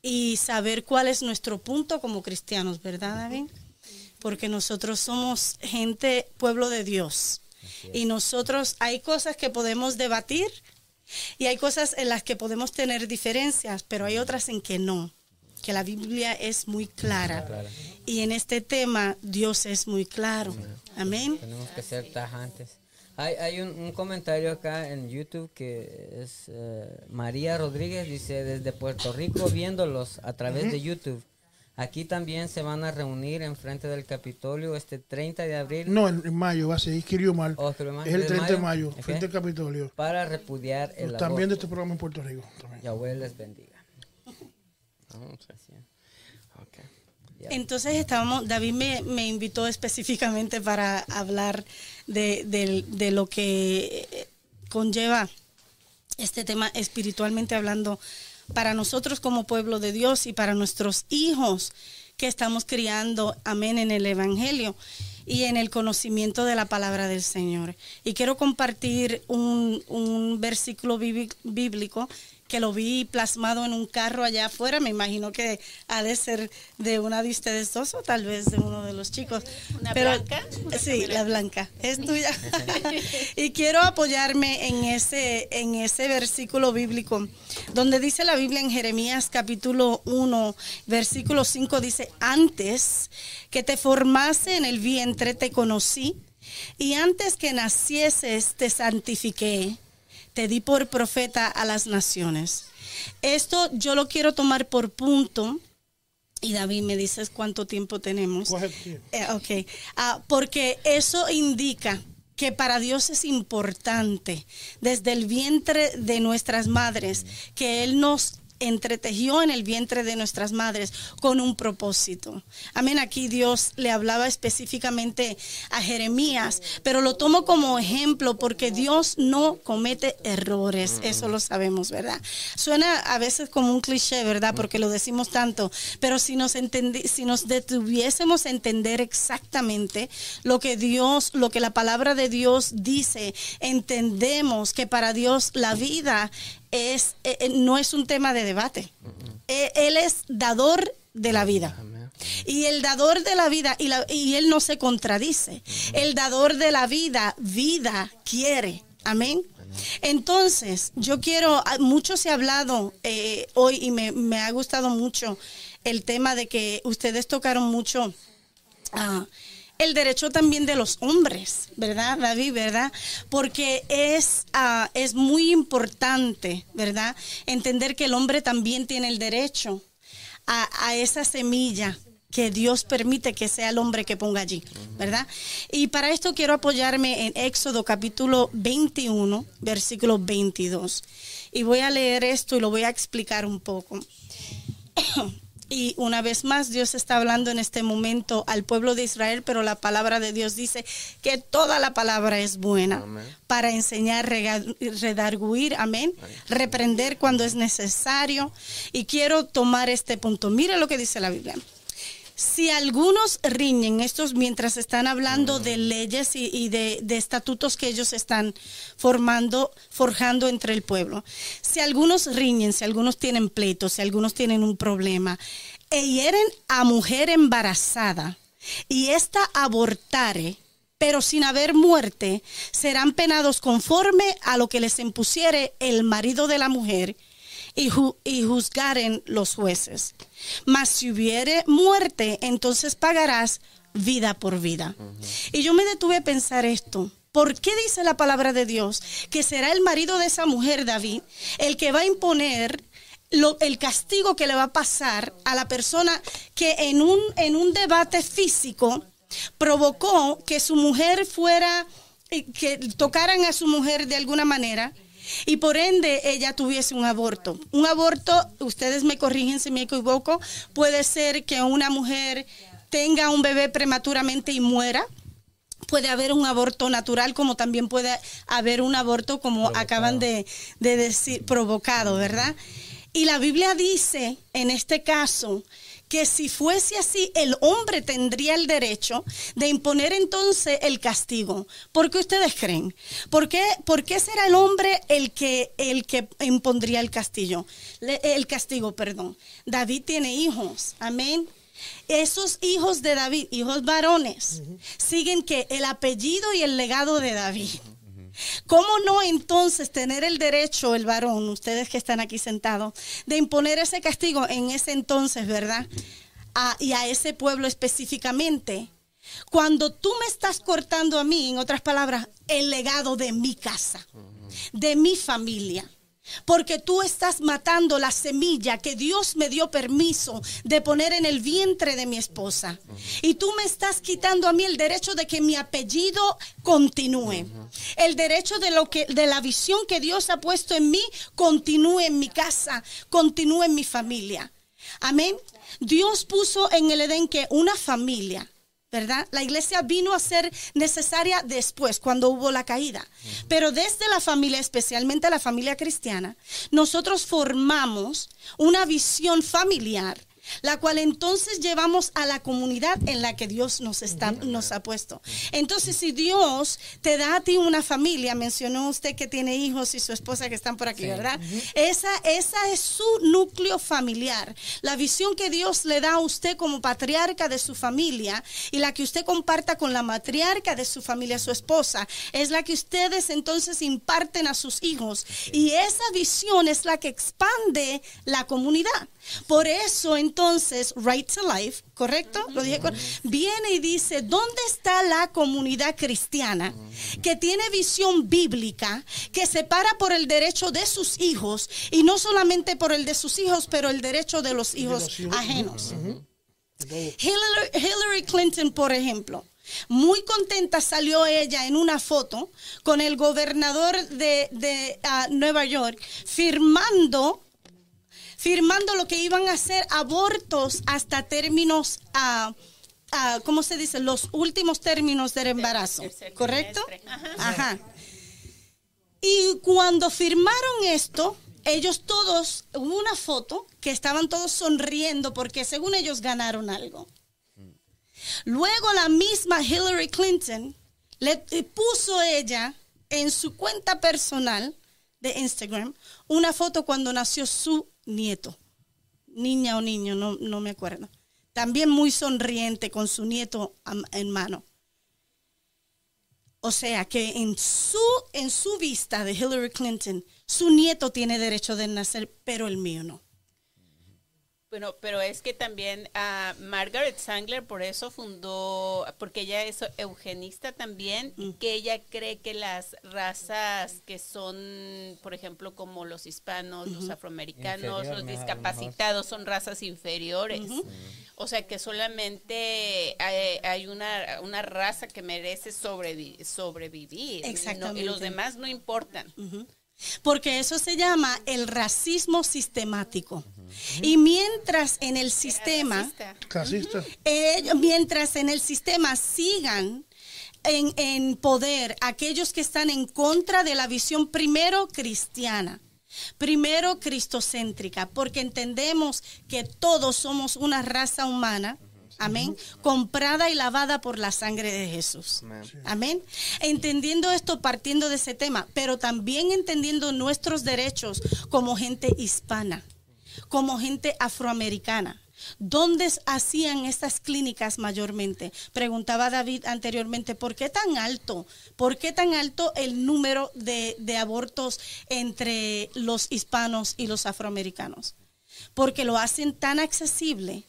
y saber cuál es nuestro punto como cristianos, ¿verdad, David? Porque nosotros somos gente, pueblo de Dios. Y nosotros hay cosas que podemos debatir y hay cosas en las que podemos tener diferencias, pero hay otras en que no. Que la Biblia es muy clara. Y en este tema Dios es muy claro. Amén. Tenemos que ser tajantes. Hay, hay un, un comentario acá en YouTube que es eh, María Rodríguez, dice, desde Puerto Rico viéndolos a través de YouTube. Aquí también se van a reunir en frente del Capitolio este 30 de abril No, en, en mayo va a ser, escribió mal. Oh, escribió mal. Es el ¿De 30 de mayo? mayo, Ok. frente al Capitolio. para repudiar el Están viendo aborto. este programa en Puerto Rico. también. Yahweh les bendiga. Sí. Ok. Entonces estábamos, David me, me invitó específicamente para hablar de, de lo que eh, conlleva este tema espiritualmente hablando para nosotros como pueblo de Dios y para nuestros hijos que estamos criando, amén, en el Evangelio y en el conocimiento de la palabra del Señor. Y quiero compartir un, un versículo bíbli- bíblico que lo vi plasmado en un carro allá afuera, me imagino que ha de ser de una de ustedes dos o tal vez de uno de los chicos. ¿Una Pero, blanca? Una Sí, la blanca, es tuya. y quiero apoyarme en ese, en ese versículo bíblico, donde dice la Biblia en Jeremías capítulo 1, versículo 5, dice, antes que te formase en el vientre te conocí, y antes que nacieses te santifiqué, te di por profeta a las naciones. Esto yo lo quiero tomar por punto. Y David, me dices cuánto tiempo tenemos. Eh, ok, Ah, porque eso indica que para Dios es importante desde el vientre de nuestras madres que Él nos entretejió en el vientre de nuestras madres con un propósito. Amén, aquí Dios le hablaba específicamente a Jeremías, pero lo tomo como ejemplo porque Dios no comete errores, eso lo sabemos, ¿verdad? Suena a veces como un cliché, ¿verdad? Porque lo decimos tanto, pero si nos entendi- si nos detuviésemos a entender exactamente lo que Dios, lo que la palabra de Dios dice, entendemos que para Dios la vida es eh, eh, no es un tema de debate. Eh, Él es dador de la vida. Y el dador de la vida, y, la- y él no se contradice, el dador de la vida, vida quiere. Amén. Entonces, yo quiero, ah, mucho se ha hablado eh, hoy y me, me ha gustado mucho el tema de que ustedes tocaron mucho ah, el derecho también de los hombres, ¿verdad, David? ¿Verdad? Porque es, ah, es muy importante, ¿verdad? Entender que el hombre también tiene el derecho a, a esa semilla que Dios permite que sea el hombre que ponga allí, ¿verdad? Y para esto quiero apoyarme en Éxodo capítulo 21, versículo 22. Y voy a leer esto y lo voy a explicar un poco. Y una vez más, Dios está hablando en este momento al pueblo de Israel, pero la palabra de Dios dice que toda la palabra es buena Amén. para enseñar, redarguir, amén, reprender cuando es necesario. Y quiero tomar este punto. Mire lo que dice la Biblia. Si algunos riñen, estos mientras están hablando de leyes y, y de, de estatutos que ellos están formando, forjando entre el pueblo, si algunos riñen, si algunos tienen pleitos, si algunos tienen un problema, e hieren a mujer embarazada, y ésta abortare, pero sin haber muerte, serán penados conforme a lo que les impusiere el marido de la mujer, y, ju- y juzgaren los jueces. Mas si hubiere muerte, entonces pagarás vida por vida. Y yo me detuve a pensar esto. ¿Por qué dice la palabra de Dios que será el marido de esa mujer, David, el que va a imponer lo- el castigo que le va a pasar a la persona que en un, en un debate físico provocó que su mujer fuera, eh, que tocaran a su mujer de alguna manera y por ende ella tuviese un aborto. Un aborto, ustedes me corrigen si me equivoco, puede ser que una mujer tenga un bebé prematuramente y muera. Puede haber un aborto natural como también puede haber un aborto como acaban de, de decir, provocado, ¿verdad? Y la Biblia dice en este caso que si fuese así, el hombre tendría el derecho de imponer entonces el castigo. ¿Por qué ustedes creen? ¿Por qué, por qué será el hombre el que, el que impondría el castigo? Le- el castigo, perdón. David tiene hijos, amén. Esos hijos de David, hijos varones, siguen que el apellido y el legado de David. ¿Cómo no entonces tener el derecho, el varón, ustedes que están aquí sentados, de imponer ese castigo en ese entonces, ¿verdad? Y a ese pueblo específicamente. Cuando tú me estás cortando a mí, en otras palabras, el legado de mi casa, de mi familia. Porque tú estás matando la semilla que Dios me dio permiso de poner en el vientre de mi esposa. Y tú me estás quitando a mí el derecho de que mi apellido continúe. El derecho de lo que de la visión que Dios ha puesto en mí continúe en mi casa, continúe en mi familia. Amén. Dios puso en el Edén que una familia ¿verdad? La iglesia vino a ser necesaria después, cuando hubo la caída. Pero desde la familia, especialmente la familia cristiana, nosotros formamos una visión familiar, la cual entonces llevamos a la comunidad en la que Dios nos, está, nos ha puesto. Entonces, si Dios te da a ti una familia, mencionó usted que tiene hijos y su esposa que están por aquí, ¿verdad? Esa, esa es su núcleo familiar. La visión que Dios le da a usted como patriarca de su familia y la que usted comparta con la matriarca de su familia, su esposa, es la que ustedes entonces imparten a sus hijos. Y esa visión es la que expande la comunidad. Por eso entonces Right to Life, ¿correcto? Lo dije viene y dice, ¿dónde está la comunidad cristiana que tiene visión bíblica, que se para por el derecho de sus hijos y no solamente por el de sus hijos, pero el derecho de los hijos los hijos. ajenos? Hillary, Hillary Clinton, por ejemplo, muy contenta salió ella en una foto con el gobernador de, de, ah, Nueva York firmando firmando lo que iban a hacer abortos hasta términos, ah, ¿cómo se dice? Los últimos términos del embarazo, ¿correcto? Ajá. Y cuando firmaron esto, ellos todos, hubo una foto que estaban todos sonriendo porque según ellos ganaron algo. Luego la misma Hillary Clinton le eh, puso ella en su cuenta personal de Instagram una foto cuando nació su nieto, niña o niño, no, no me acuerdo. También muy sonriente con su nieto en mano. O sea que en su, en su vista de Hillary Clinton, su nieto tiene derecho de nacer, pero el mío no. Bueno, pero es que también a Margaret Sangler por eso fundó, porque ella es eugenista también, y que ella cree que las razas que son, por ejemplo, como los hispanos, los afroamericanos, Inferior, los discapacitados, son razas inferiores. O sea que solamente hay, hay una, una raza que merece sobrevi- sobrevivir. y no- Y, Exactamente. los demás no importan. porque eso se llama el racismo sistemático. Y mientras en el sistema. Casista. eh, mientras en el sistema sigan en, en poder aquellos que están en contra de la visión primero cristiana, primero cristocéntrica, porque entendemos que todos somos una raza humana. Amén. Comprada y lavada por la sangre de Jesús. Amén. Amén. Entendiendo esto, partiendo de ese tema, pero también entendiendo nuestros derechos como gente hispana, como gente afroamericana. ¿Dónde hacían estas clínicas mayormente? Preguntaba David anteriormente, ¿por qué tan alto? ¿Por qué tan alto el número de, de abortos entre los hispanos y los afroamericanos? Porque lo hacen tan accesible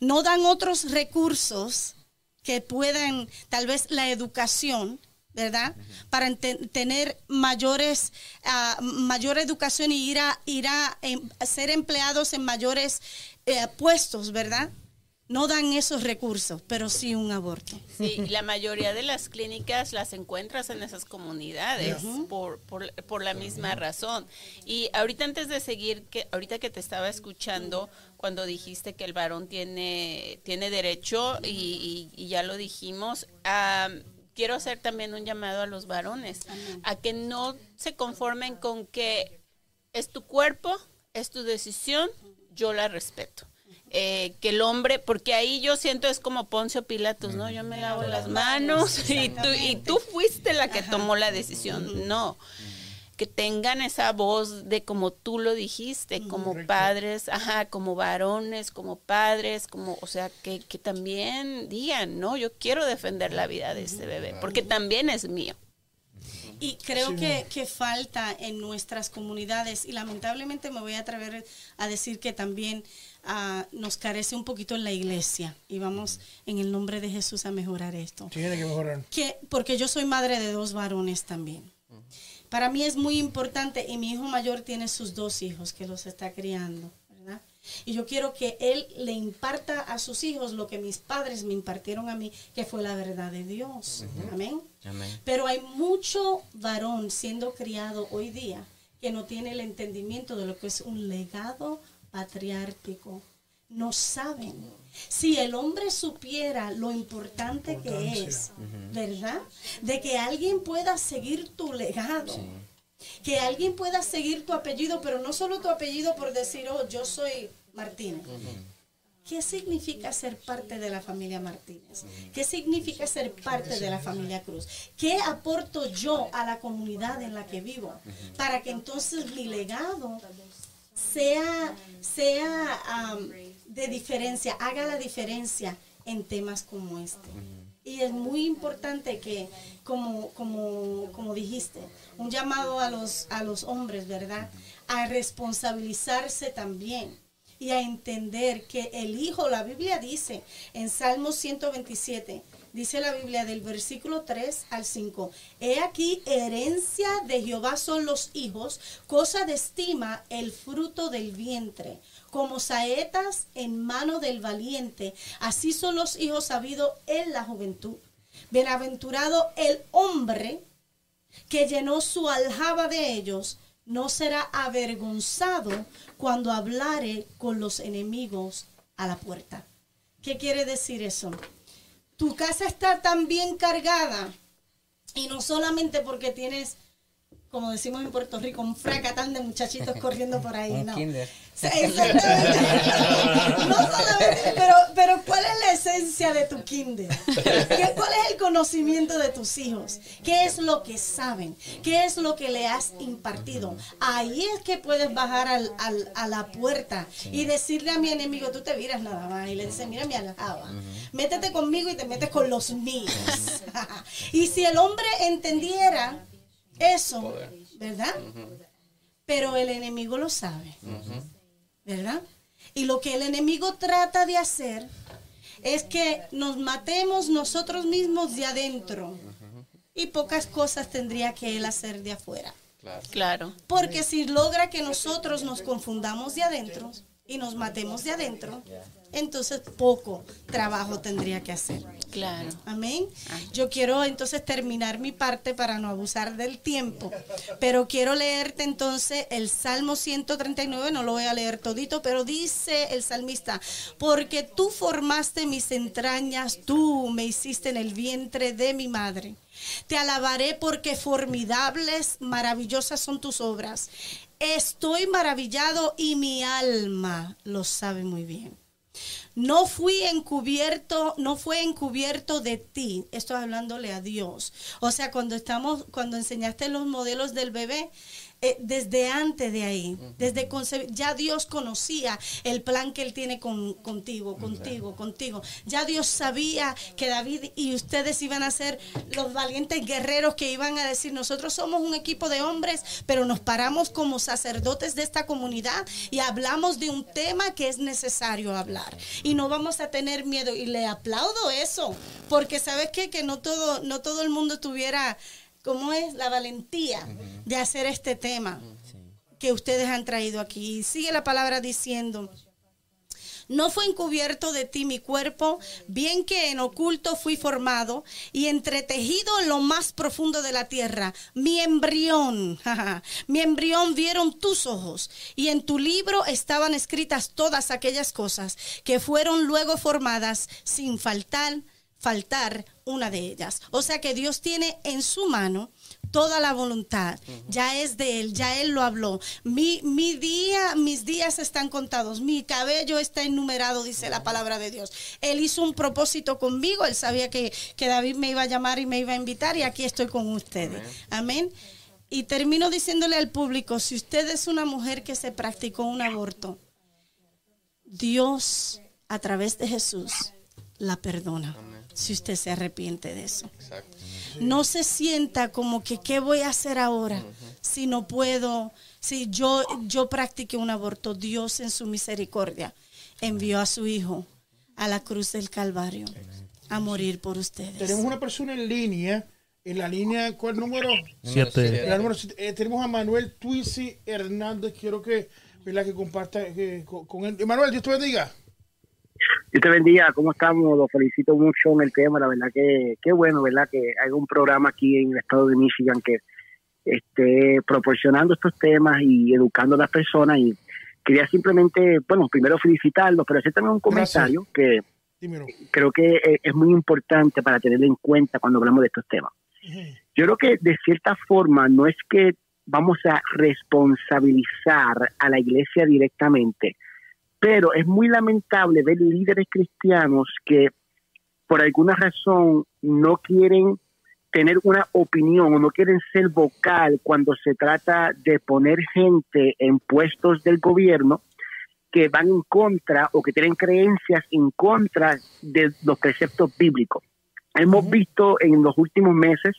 no dan otros recursos que puedan, tal vez la educación, ¿verdad? Para tener mayores, ah, mayor educación y ir a, ir a, em- ser empleados en mayores eh, puestos, ¿verdad? No dan esos recursos, pero sí un aborto. Sí, y la mayoría de las clínicas las encuentras en esas comunidades por, por, por la misma razón. Y ahorita antes de seguir, que ahorita que te estaba escuchando, cuando dijiste que el varón tiene, tiene derecho, y, y- y ya lo dijimos, am, quiero hacer también un llamado a los varones, a que no se conformen con que es tu cuerpo, es tu decisión, yo la respeto. Eh, que el hombre, porque ahí yo siento es como Poncio Pilatos, ¿no? Yo me lavo las manos y tú, y tú fuiste la que tomó la decisión. No, que tengan esa voz de como tú lo dijiste, como padres, ajá, como varones, como padres, como, o sea, que, que también digan, no, yo quiero defender la vida de este bebé, porque también es mío. Y creo que, que falta en nuestras comunidades, y lamentablemente me voy a atrever a decir que también ah, nos carece un poquito en la iglesia, y vamos en el nombre de Jesús a mejorar esto. Tiene que mejorar. que porque yo soy madre de dos varones también. Para mí es muy importante y mi hijo mayor tiene sus dos hijos que los está criando, ¿verdad? Y yo quiero que él le imparta a sus hijos lo que mis padres me impartieron a mí, que fue la verdad de Dios. Amén. Amén. Pero hay mucho varón siendo criado hoy día que no tiene el entendimiento de lo que es un legado patriárquico. No saben. Si el hombre supiera lo importante que es, ¿verdad? De que alguien pueda seguir tu legado. Que alguien pueda seguir tu apellido, pero no solo tu apellido por decir, oh, yo soy Martínez. ¿Qué significa ser parte de la familia Martínez? ¿Qué significa ser parte de la familia Cruz? ¿Qué aporto yo a la comunidad en la que vivo? Para que entonces mi legado sea, sea de diferencia, haga la diferencia en temas como este. Y es muy importante que, como, como, como dijiste, un llamado a los, a los hombres, ¿verdad? A responsabilizarse también y a entender que el Hijo, la Biblia dice en Salmos 127, dice la Biblia del versículo 3 al 5, He aquí herencia de Jehová son los hijos, cosa de estima el fruto del vientre, como saetas en mano del valiente, así son los hijos sabidos en la juventud. Bienaventurado el hombre que llenó su aljaba de ellos, no será avergonzado cuando hablare con los enemigos a la puerta. ¿Qué quiere decir eso? Tu casa está tan bien cargada y no solamente porque tienes, como decimos en Puerto Rico, un fracatán de muchachitos corriendo por ahí, no. kinder. Exactamente. No solamente, pero, pero ¿cuál es la esencia de tu kinder? ¿Qué- ¿Cuál es el conocimiento de tus hijos? ¿Qué es lo que saben? ¿Qué es lo que le has impartido? Ahí es que puedes bajar al- al- a la puerta y decirle a mi enemigo, tú te miras nada más, y le dices, mira mi aljaba, métete conmigo y te metes con los míos. y si el hombre entendiera eso, ¿verdad? Pero el enemigo lo sabe. ¿verdad? Y lo que el enemigo trata de hacer es que nos matemos nosotros mismos de adentro. Y pocas cosas tendría que él hacer de afuera. Claro. Porque si logra que nosotros nos confundamos de adentro, y nos matemos de adentro, entonces poco trabajo tendría que hacer. Claro. Amén. Yo quiero entonces terminar mi parte para no abusar del tiempo, pero quiero leerte entonces el Salmo 139, no lo voy a leer todito, pero dice el salmista, porque tú formaste mis entrañas, tú me hiciste en el vientre de mi madre. Te alabaré porque formidables, maravillosas son tus obras. Estoy maravillado y mi alma lo sabe muy bien. No fui encubierto, no fue encubierto de ti. Estoy hablándole a Dios. O sea, cuando estamos, cuando enseñaste los modelos del bebé, eh, desde antes de ahí, desde ya Dios conocía el plan que Él tiene con, contigo, contigo, contigo. Ya Dios sabía que David y ustedes iban a ser los valientes guerreros que iban a decir, nosotros somos un equipo de hombres, pero nos paramos como sacerdotes de esta comunidad y hablamos de un tema que es necesario hablar. Y no vamos a tener miedo. Y le aplaudo eso, porque sabes qué? que no todo, no todo el mundo tuviera cómo es la valentía de hacer este tema que ustedes han traído aquí. Sigue la palabra diciendo, no fue encubierto de ti mi cuerpo, bien que en oculto fui formado y entretejido en lo más profundo de la tierra. Mi embrión, mi embrión vieron tus ojos y en tu libro estaban escritas todas aquellas cosas que fueron luego formadas sin faltar faltar una de ellas. O sea que Dios tiene en su mano toda la voluntad. Ya es de Él, ya Él lo habló. Mi, mi día, mis días están contados, mi cabello está enumerado, dice la palabra de Dios. Él hizo un propósito conmigo, Él sabía que, que David me iba a llamar y me iba a invitar y aquí estoy con ustedes. Amén. Y termino diciéndole al público, si usted es una mujer que se practicó un aborto, Dios a través de Jesús la perdona si usted se arrepiente de eso. No se sienta como que qué voy a hacer ahora si no puedo, si yo yo practiqué un aborto, Dios en su misericordia envió a su hijo a la cruz del Calvario a morir por ustedes. Tenemos una persona en línea, en la línea, ¿cuál número? Siete. La número siete. Eh, tenemos a Manuel Twisi Hernández, quiero que, ¿verdad? que comparta eh, con, con él. Manuel, Dios te bendiga. Dios te bendiga, ¿cómo estamos? Lo felicito mucho en el tema, la verdad que qué bueno, ¿verdad? Que hay un programa aquí en el estado de Michigan que esté proporcionando estos temas y educando a las personas y quería simplemente, bueno, primero felicitarlos, pero hacer también un comentario que Dímelo. creo que es- es muy importante para tener en cuenta cuando hablamos de estos temas. Yo creo que de cierta forma no es que vamos a responsabilizar a la iglesia directamente, pero es muy lamentable ver líderes cristianos que por alguna razón no quieren tener una opinión o no quieren ser vocal cuando se trata de poner gente en puestos del gobierno que van en contra o que tienen creencias en contra de los preceptos bíblicos. Hemos visto en los últimos meses,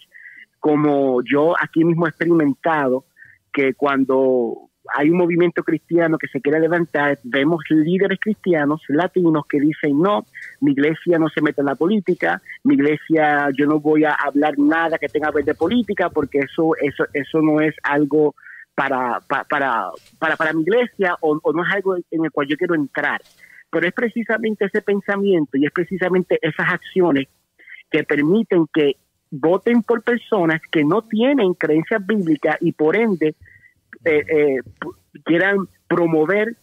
como yo aquí mismo he experimentado, que cuando hay un movimiento cristiano que se quiere levantar, vemos líderes cristianos latinos que dicen, no, mi iglesia no se mete en la política, mi iglesia yo no voy a hablar nada que tenga que ver de política porque eso, eso, eso no es algo para, pa- para, para, para mi iglesia o, o no es algo en el cual yo quiero entrar. Pero es precisamente ese pensamiento y es precisamente esas acciones que permiten que voten por personas que no tienen creencias bíblicas y por ende eh, eh, quieran promover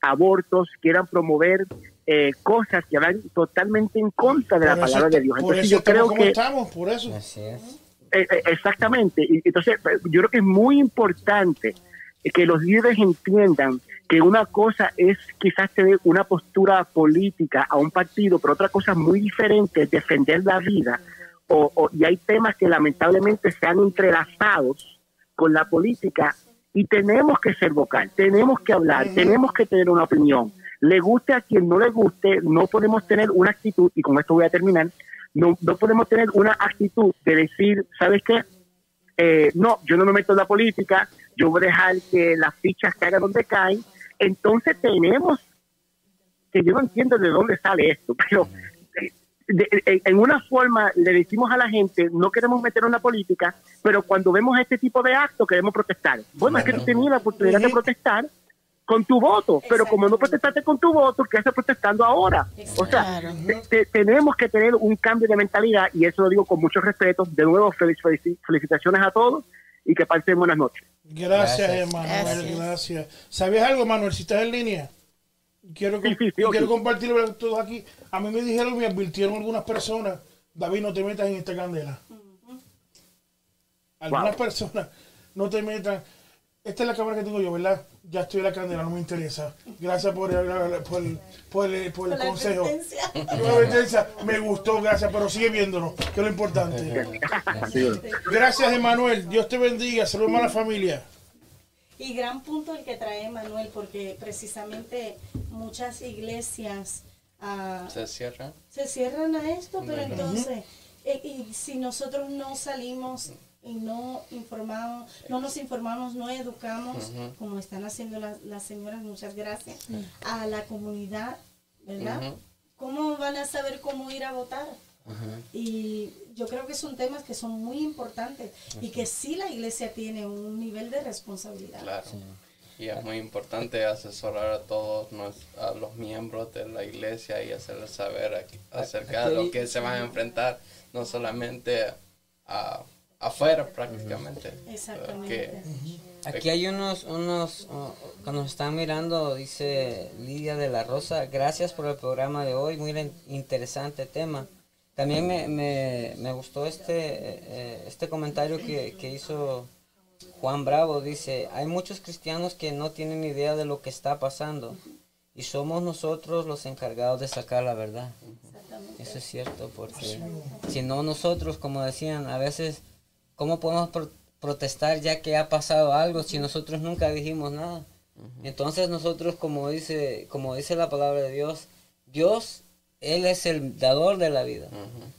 abortos, quieran promover eh, cosas que van totalmente en contra de la Por palabra de Dios. Por Entonces eso yo estamos creo como que estamos, por eso. Así es. eh, eh, exactamente. Y entonces, eh, yo creo que es muy importante que los líderes entiendan que una cosa es quizás tener una postura política a un partido, pero otra cosa muy diferente es defender la vida. O, o- y hay temas que lamentablemente se han entrelazados con la política y tenemos que ser vocal, tenemos que hablar, tenemos que tener una opinión. Le guste a quien no le guste, no podemos tener una actitud, y con esto voy a terminar, no, no podemos tener una actitud de decir, ¿sabes qué? Eh, no, yo no me meto en la política, yo voy a dejar que las fichas caigan donde caen. Entonces tenemos, que yo no entiendo de dónde sale esto, pero de- de- en una forma le decimos a la gente, no queremos meternos en la política, pero cuando vemos este tipo de actos queremos protestar. Bueno, es que tú tenías la oportunidad de protestar con tu voto, pero como no protestaste con tu voto, ¿qué haces protestando ahora? O sea, te- te- tenemos que tener un cambio de mentalidad y eso lo digo con mucho respeto. De nuevo, felic- felici- felicitaciones a todos y que pasen buenas noches. Gracias, Gracias. Emanuel, Gracias. gracias. ¿Sabías algo, Manuel? Si estás en línea, quiero, Sí, sí, sí, y ok. quiero compartirlo con todos aquí. A mí me dijeron, me advirtieron algunas personas, David, no te metas en esta candela. Algunas Wow. personas, no te metan. Esta es la cámara que tengo yo, ¿verdad? Ya estoy en la candela, no me interesa. Gracias por el, por el, por el, por el la consejo. Me gustó, gracias, pero sigue viéndonos, que es lo importante. Gracias, Emanuel. Dios te bendiga. Saludos a la familia. Y gran punto el que trae Manuel, porque precisamente muchas iglesias ah, Se cierra. se cierran a esto, pero entonces, eh, y si nosotros no salimos y no informamos, no nos informamos, no educamos, como están haciendo las, las señoras, muchas gracias, a la comunidad, ¿verdad? ¿Cómo van a saber cómo ir a votar? Y yo creo que son temas que son muy importantes y que sí la iglesia tiene un nivel de responsabilidad. Claro. Y es muy importante asesorar a todos nos- a los miembros de la iglesia y hacerles saber aquí- acerca de lo que se van a enfrentar, no solamente a- afuera prácticamente. Exactamente. Que- Aquí hay unos, unos, que nos están mirando, dice Lidia de la Rosa, gracias por el programa de hoy, muy in- interesante tema. También me, me, me gustó este, eh, este comentario que, que hizo Juan Bravo, dice, hay muchos cristianos que no tienen idea de lo que está pasando y somos nosotros los encargados de sacar la verdad. Eso es cierto, porque si no nosotros, como decían, a veces, ¿cómo podemos pro- protestar ya que ha pasado algo si nosotros nunca dijimos nada? Entonces nosotros, como dice, como dice la palabra de Dios, Dios, Él es el dador de la vida.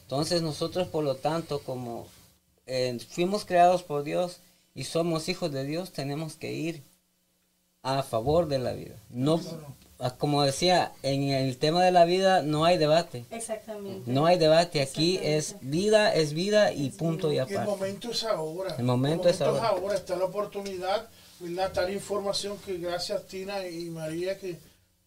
Entonces nosotros, por lo tanto, como eh, fuimos creados por Dios y somos hijos de Dios, tenemos que ir a favor de la vida. No, como decía, en el tema de la vida no hay debate. Exactamente. No hay debate, aquí es vida, es vida y punto y El aparte. momento es ahora. El momento es ahora. Está la oportunidad, ¿verdad? La información que gracias Tina y María que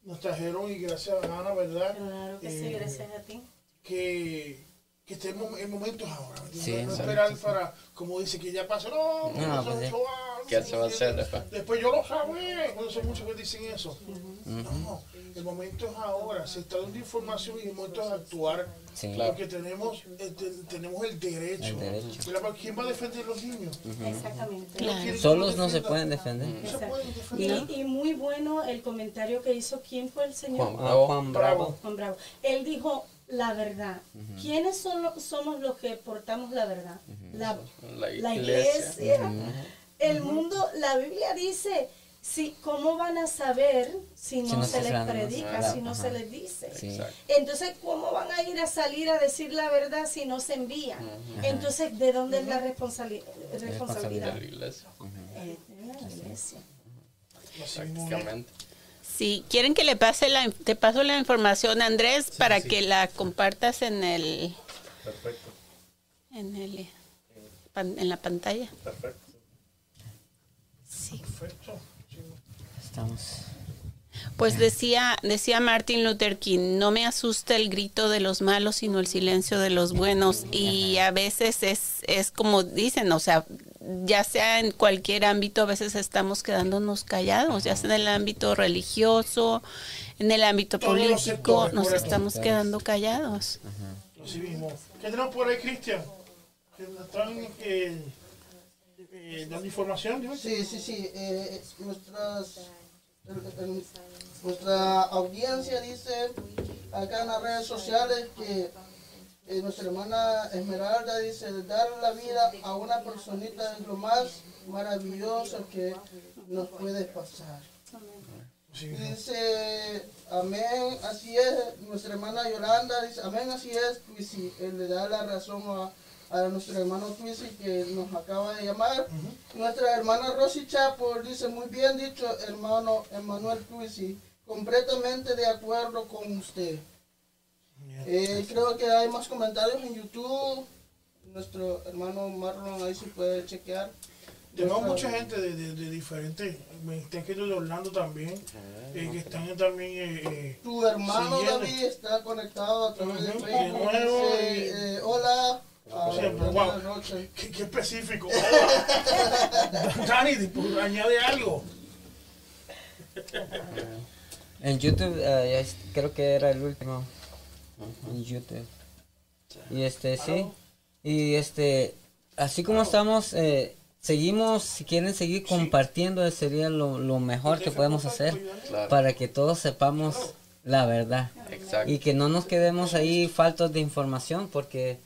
nos trajeron y gracias Ana, ¿verdad? Claro que sí, Eh, gracias a ti. Que, que este mo- el momento es ahora. Sí, no esperar para, como dice, que ya pasó. No, No, pasó pues años, ¿Qué se va a hacer después? Después yo lo sabía. Cuando son muchos que dicen eso. No, el momento es ahora. Se está dando información y el momento es actuar. Sí. Porque tenemos, eh, te- tenemos el derecho. El derecho. ¿Verdad? Pero ¿Quién va a defender a los niños? Exactamente. Ellos quieren que Solos los no se pueden defender. No se pueden defender. Y, y muy bueno el comentario que hizo, ¿quién fue el señor? Juan Ah, Bravo. Juan Bravo. Juan Bravo. Él dijo la verdad. ¿Quiénes son lo- somos los que portamos la verdad? la, La la iglesia. iglesia. El mundo, la Biblia dice, si, ¿cómo van a saber si no, no se se les predica, si no se les dice? Sí. Entonces, ¿cómo van a ir a salir a decir la verdad si no se envían? Entonces, ¿de dónde es la responsabili- responsabilidad? De la iglesia. Eh, de la iglesia. Prácticamente. Si quieren que le pase la, te paso la información, Andrés, para que la compartas en el, Perfecto, en el, en la pantalla. perfecto. Perfecto. Estamos. Pues decía, decía Martin Luther King, no me asusta el grito de los malos, sino el silencio de los buenos. Y a veces es, es como dicen, o sea, ya sea en cualquier ámbito, a veces estamos quedándonos callados, ya sea en el ámbito religioso, en el ámbito Todos político, nos correcto. estamos quedando callados. Mismo. ¿Qué tenemos por ahí, Cristian? Que nos están eh, eh, dando información. Sí, sí, sí. eh, nuestras, el- el- nuestra audiencia dice acá en las redes sociales que eh, nuestra hermana Esmeralda dice, dar la vida a una personita es lo más maravilloso que nos puede pasar. Sí. Dice, amén, así es. Nuestra hermana Yolanda dice, amén, así es. Twisi. Él le da la razón a, a nuestro hermano Twisi que nos acaba de llamar. Nuestra hermana Rosy Chapo dice, muy bien dicho, hermano Emanuel Twisi. Completamente de acuerdo con usted. Eh, creo que hay más comentarios en YouTube. Nuestro hermano Marlon ahí se puede chequear. Tenemos mucha gente de, de, de diferentes, me están escribiendo de Orlando también, eh, que están también... Eh, eh, Tu hermano siguiendo. David está conectado a través de Facebook. Dice, eh, hola. Wow. noches. ¿Qué, qué específico. Dani, pues, añade algo. En YouTube, es- creo que era el último. En YouTube. Y este, sí. Y este, así como estamos, eh, seguimos, si quieren seguir compartiendo, sería lo, lo mejor que podemos hacer para que todos sepamos la verdad. Exacto. Y que no nos quedemos ahí faltos de información porque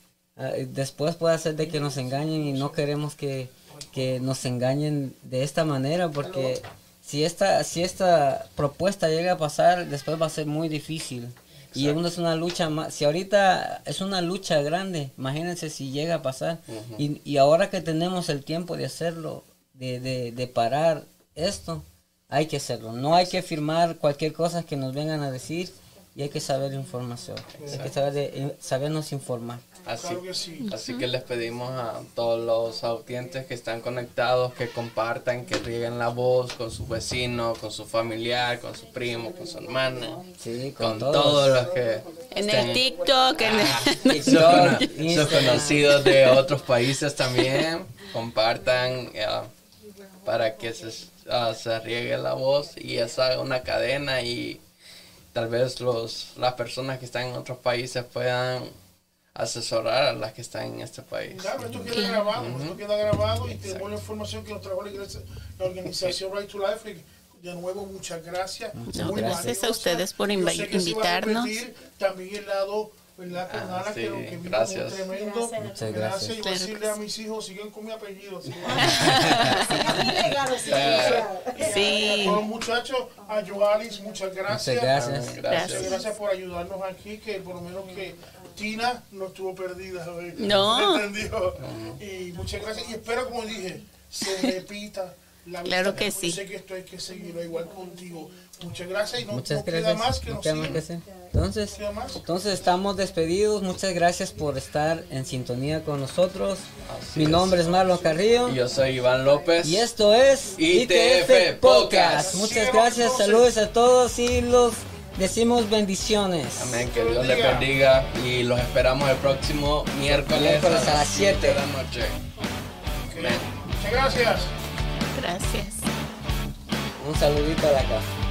después puede ser de que nos engañen y no queremos que, que nos engañen de esta manera porque si esta, si esta propuesta llega a pasar, después va a ser muy difícil. Y uno es una lucha más, si ahorita es una lucha grande, imagínense si llega a pasar. y, y ahora que tenemos el tiempo de hacerlo, de, de, de parar esto, hay que hacerlo. No hay que firmar cualquier cosa que nos vengan a decir y hay que saber información. Hay que saber de- sabernos informar. Así, Claro que sí. así que les pedimos a todos los audientes que están conectados que compartan, que rieguen la voz con su vecino, con su familiar, con su primo, con su hermana, Sí, con con, todos. los que En estén- el TikTok, en el- sus, sus conocidos de otros países también compartan ya, para que se, ah, se riegue la voz y esa haga una cadena y tal vez los las personas que están en otros países puedan asesorar a las que están en este país. Claro, esto queda grabado, esto queda grabado y tenemos la información que nos trajo la, iglesia, la organización Right to Life. De nuevo, muchas gracias. No, Muy gracias valiosa. a ustedes por Yo invi- sé que se va a invitarnos. repetir También el lado, ¿verdad? Con Ah, Ana, sí, que, lo que vino gracias. tremendo. Gracias. Gracias. gracias. Y voy a Claro decirle que a sí. mis hijos, sigan con mi apellido. sigan. Sí. Los muchachos, a Joalis, muchas gracias. Muchas gracias. Gracias. gracias por ayudarnos aquí, que por lo menos que Tina no estuvo perdida. ¿sabes? No. ¿Entendió? Y muchas gracias. Y espero, como dije, se repita la Claro que Yo sí. sé que esto hay que seguirlo igual contigo. Muchas gracias y no, Muchas no queda gracias. más que No nos queda más que hacer. Entonces, entonces estamos despedidos. Muchas gracias por estar en sintonía con nosotros. Así Mi es. nombre es Marlon Carrillo. Y yo soy Iván López. Y esto es ITF Podcast. Muchas gracias, saludos a todos y los decimos bendiciones. Amén, que Dios les bendiga y los esperamos el próximo miércoles, Miércoles a las siete. de la noche. Amén. Muchas gracias. Gracias. Un saludito a la casa.